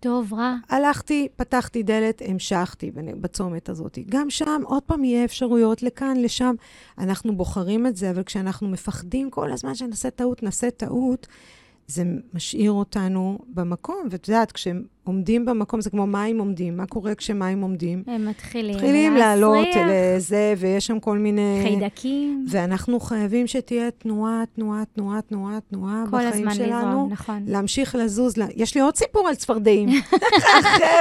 טוב, רע. הלכתי, פתחתי דלת, המשכתי בצומת הזאת. גם שם, עוד פעם יהיה אפשרויות לכאן, לשם. אנחנו בוחרים את זה, אבל כשאנחנו מפחדים כל הזמן שנעשה טעות, נעשה טעות, זה משאיר אותנו במקום. ואת יודעת, כשעומדים במקום, זה כמו מים עומדים. מה קורה כשמים עומדים? הם מתחילים מתחילים לעלות לזה, ויש שם כל מיני... חיידקים. ואנחנו חייבים שתהיה תנועה, תנועה, תנועה, תנועה, תנועה בחיים שלנו. כל הזמן לזרום, נכון. להמשיך לזוז. לה... יש לי עוד סיפור על צפרדעים. אחר,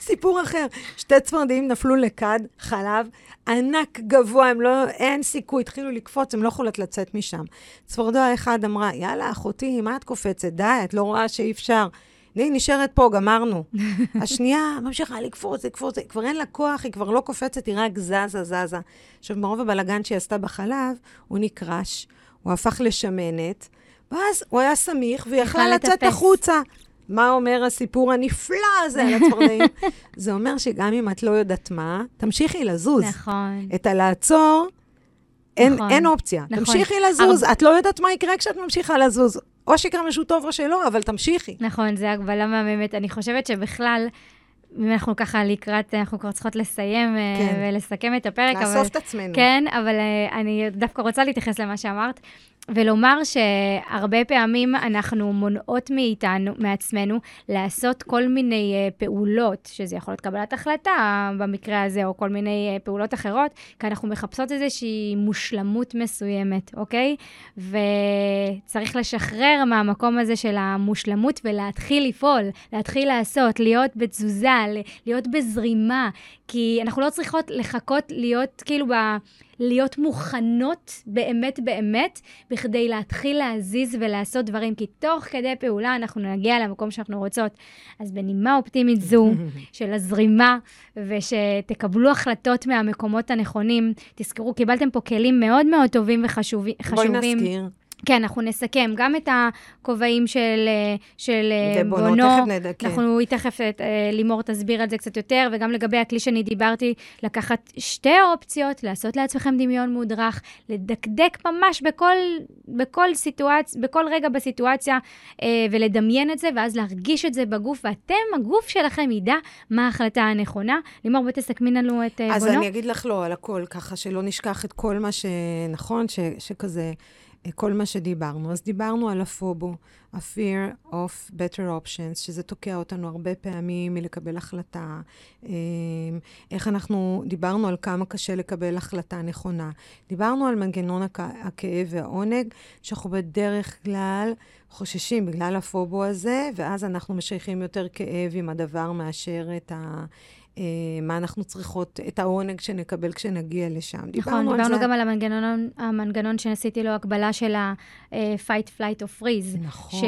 סיפור אחר. שתי צפרדעים נפלו לכד, חלב. ענק גבוה, הם לא, אין סיכוי, התחילו לקפוץ, הם לא יכולות לצאת משם. צפרדוע אחד אמרה, יאללה, אחותי, מה את קופצת? די, את לא רואה שאי אפשר. אני נשארת פה, גמרנו. השנייה ממשיכה לקפוץ, לקפוץ, כבר אין לה כוח, היא כבר לא קופצת, היא רק זזה, זזה. עכשיו, מרוב הבלגן שהיא עשתה בחלב, הוא נקרש, הוא הפך לשמנת, ואז הוא היה סמיך, והיא יכלה לצאת החוצה. מה אומר הסיפור הנפלא הזה על הצפרדעים? זה אומר שגם אם את לא יודעת מה, תמשיכי לזוז. נכון. את הלעצור, אין, נכון, אין אופציה. נכון. תמשיכי לזוז, את לא יודעת מה יקרה כשאת ממשיכה לזוז. או שיקרה משהו טוב או שלא, אבל תמשיכי. נכון, זו הגבלה מהממת. אני חושבת שבכלל, אם אנחנו ככה לקראת, אנחנו כבר צריכות לסיים אה, כן. ולסכם את הפרק, אבל... לאסוף את עצמנו. כן, אבל אה, אני דווקא רוצה להתייחס למה שאמרת, ולומר שהרבה פעמים אנחנו מונעות מאיתנו, מעצמנו, לעשות כל מיני אה, פעולות, שזה יכול להיות קבלת החלטה במקרה הזה, או כל מיני אה, פעולות אחרות, כי אנחנו מחפשות איזושהי מושלמות מסוימת, אוקיי? וצריך לשחרר מהמקום הזה של המושלמות ולהתחיל לפעול, להתחיל לעשות, להיות בתזוזה, להיות בזרימה, כי אנחנו לא צריכות לחכות להיות כאילו ב... להיות מוכנות באמת באמת, בכדי להתחיל להזיז ולעשות דברים, כי תוך כדי פעולה אנחנו נגיע למקום שאנחנו רוצות. אז בנימה אופטימית זו של הזרימה, ושתקבלו החלטות מהמקומות הנכונים, תזכרו, קיבלתם פה כלים מאוד מאוד טובים וחשובים. בואי נזכיר. כן, אנחנו נסכם גם את הכובעים של, אה, של אה, בונו. תכף נדע, כן. אנחנו, היא תכף, אה, לימור תסביר על זה קצת יותר, וגם לגבי הכלי שאני דיברתי, לקחת שתי אופציות, לעשות לעצמכם דמיון מודרך, לדקדק ממש בכל, בכל סיטואציה, בכל רגע בסיטואציה, ולדמיין את זה, ואז להרגיש את זה בגוף, ואתם, הגוף שלכם ידע מה ההחלטה הנכונה. לימור, בואי תסכמי לנו את אז בונו. אני אגיד לך לא על הכל, ככה שלא נשכח את כל מה שנכון, ש, שכזה, כל מה שדיברנו. אז דיברנו על הפובו, ה-fear of better options, שזה תוקע אותנו הרבה פעמים מלקבל החלטה. איך אנחנו, דיברנו על כמה קשה לקבל החלטה נכונה. דיברנו על מנגנון הכ- הכאב והעונג, שאנחנו בדרך כלל חוששים בגלל הפובו הזה, ואז אנחנו משייכים יותר כאב עם הדבר מאשר את ה... אה, מה אנחנו צריכות, את העונג שנקבל כשנגיע לשם. נכון, דיברנו דיברנו על זה. גם על המנגנון, המנגנון שעשיתי לו הקבלה של ה-fight, flight or freeze. נכון. ש,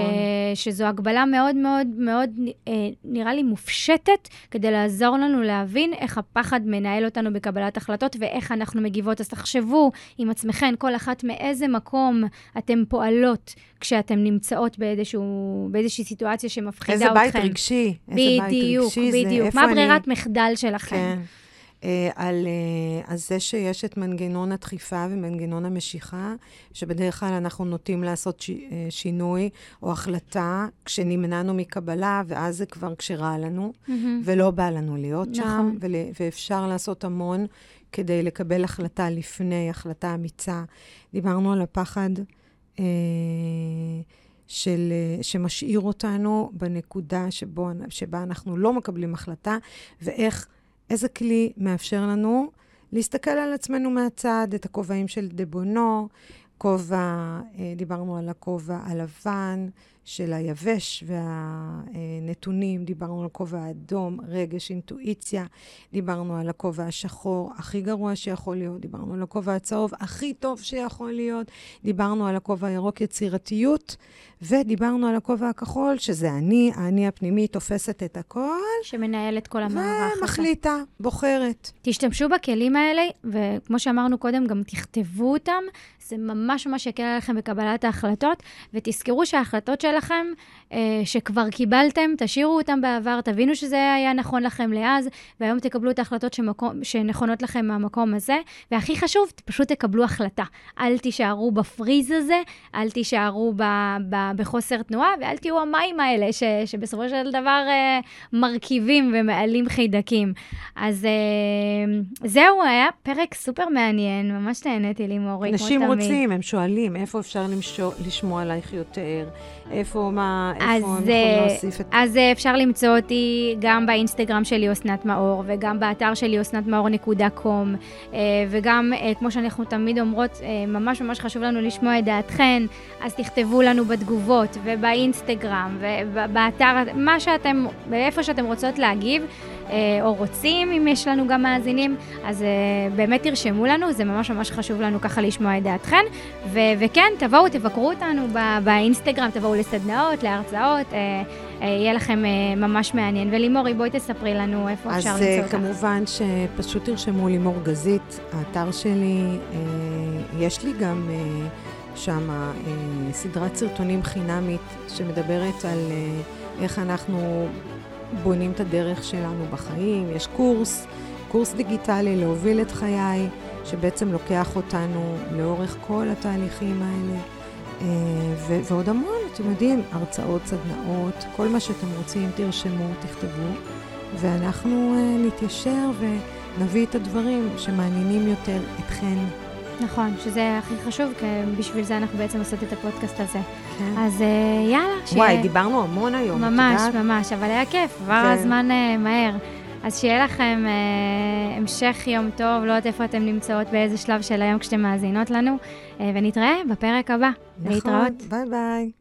שזו הגבלה מאוד מאוד מאוד, אה, נראה לי, מופשטת, כדי לעזור לנו להבין איך הפחד מנהל אותנו בקבלת החלטות ואיך אנחנו מגיבות. אז תחשבו עם עצמכם, כל אחת מאיזה מקום אתן פועלות כשאתן נמצאות באיזשהו, באיזושהי סיטואציה שמפחידה איזה אתכם. בית רגשי. איזה בית בדיוק, רגשי זה, בדיוק. מה אני- ברירת מחדל שלכם? כן. אה, על, אה, על זה שיש את מנגנון הדחיפה ומנגנון המשיכה, שבדרך כלל אנחנו נוטים לעשות ש, אה, שינוי או החלטה כשנמנענו מקבלה, ואז זה כבר כשרע לנו, מהמם. ולא בא לנו להיות שם, נכון. ול, ואפשר לעשות המון כדי לקבל החלטה לפני, החלטה אמיצה. דיברנו על הפחד. אה, של, אה, שמשאיר אותנו בנקודה שבו, שבה אנחנו לא מקבלים החלטה, ואיך, איזה כלי מאפשר לנו להסתכל על עצמנו מהצד, את הכובעים של דבונו, כובע, אה, דיברנו על הכובע הלבן של היבש והנתונים, דיברנו על הכובע האדום, רגש, אינטואיציה, דיברנו על הכובע השחור, הכי גרוע שיכול להיות, דיברנו על הכובע הצהוב, הכי טוב שיכול להיות, דיברנו על הכובע הירוק, יצירתיות, ודיברנו על הכובע הכחול, שזה אני, האני הפנימי תופסת את הכל, שמנהל את כל המערך הזה. ומחליטה, בוחרת. תשתמשו בכלים האלה, וכמו שאמרנו קודם, גם תכתבו אותם. זה ממש ממש יקל עליכם בקבלת ההחלטות, ותזכרו שההחלטות שלכם, אה, שכבר קיבלתם, תשאירו אותם בעבר, תבינו שזה היה נכון לכם לאז, והיום תקבלו את ההחלטות שמקום, שנכונות לכם מהמקום הזה, והכי חשוב, פשוט תקבלו החלטה. אל תישארו בפריז הזה, אל תישארו ב, ב, בחוסר תנועה, ואל תהיו המים האלה, ש, שבסופו של דבר אה, מרכיבים ומעלים חיידקים. אז אה, זהו, היה פרק סופר מעניין, ממש נהניתי לימורי, כמו תמיד. אנשים רוצים, הם שואלים, איפה אפשר למשוע, לשמוע עלייך יותר? איפה, מה, איפה אז, הם יכולים אה, להוסיף את... אז אה, אפשר למצוא אותי גם באינסטגרם שלי, אסנת מאור, וגם באתר שלי, אסנתמאור.com, אה, וגם, אה, כמו שאנחנו תמיד אומרות, ממש ממש חשוב לנו לשמוע את דעתכן, אז תכתבו לנו בתגובות, ובאינסטגרם, ובאתר, מה שאתם, ואיפה שאתם רוצות להגיב. אה, או רוצים, אם יש לנו גם מאזינים, אז אה, באמת תרשמו לנו, זה ממש ממש חשוב לנו ככה לשמוע את דעתכן. ו- וכן, תבואו, תבקרו אותנו באינסטגרם, תבואו לסדנאות, להרצאות, אה, יהיה לכם ממש מעניין. ולימורי, בואי תספרי לנו איפה אפשר אז למצוא אותך. כמובן שפשוט תרשמו לימור גזית, האתר שלי, יש לי גם שם סדרת סרטונים חינמית שמדברת על איך אנחנו בונים את הדרך שלנו בחיים. יש קורס, קורס דיגיטלי להוביל את חיי, שבעצם לוקח אותנו לאורך כל התהליכים האלה. אה, ו- ועוד המון, אתם יודעים, הרצאות, סדנאות, כל מה שאתם רוצים, תרשמו, תכתבו, ואנחנו uh, נתיישר ונביא את הדברים שמעניינים יותר אתכן. נכון, שזה הכי חשוב, כי בשביל זה אנחנו בעצם עושות את הפודקאסט הזה. כן. אז uh, יאללה, ש... וואי, דיברנו המון היום, ממש, את יודעת? ממש, אבל היה כיף, עבר כן. הזמן uh, מהר. אז שיהיה לכם uh, המשך יום טוב, לא יודעת איפה אתם נמצאות, באיזה שלב של היום כשאתם מאזינות לנו, uh, ונתראה בפרק הבא. נכון, להתראות. ביי ביי.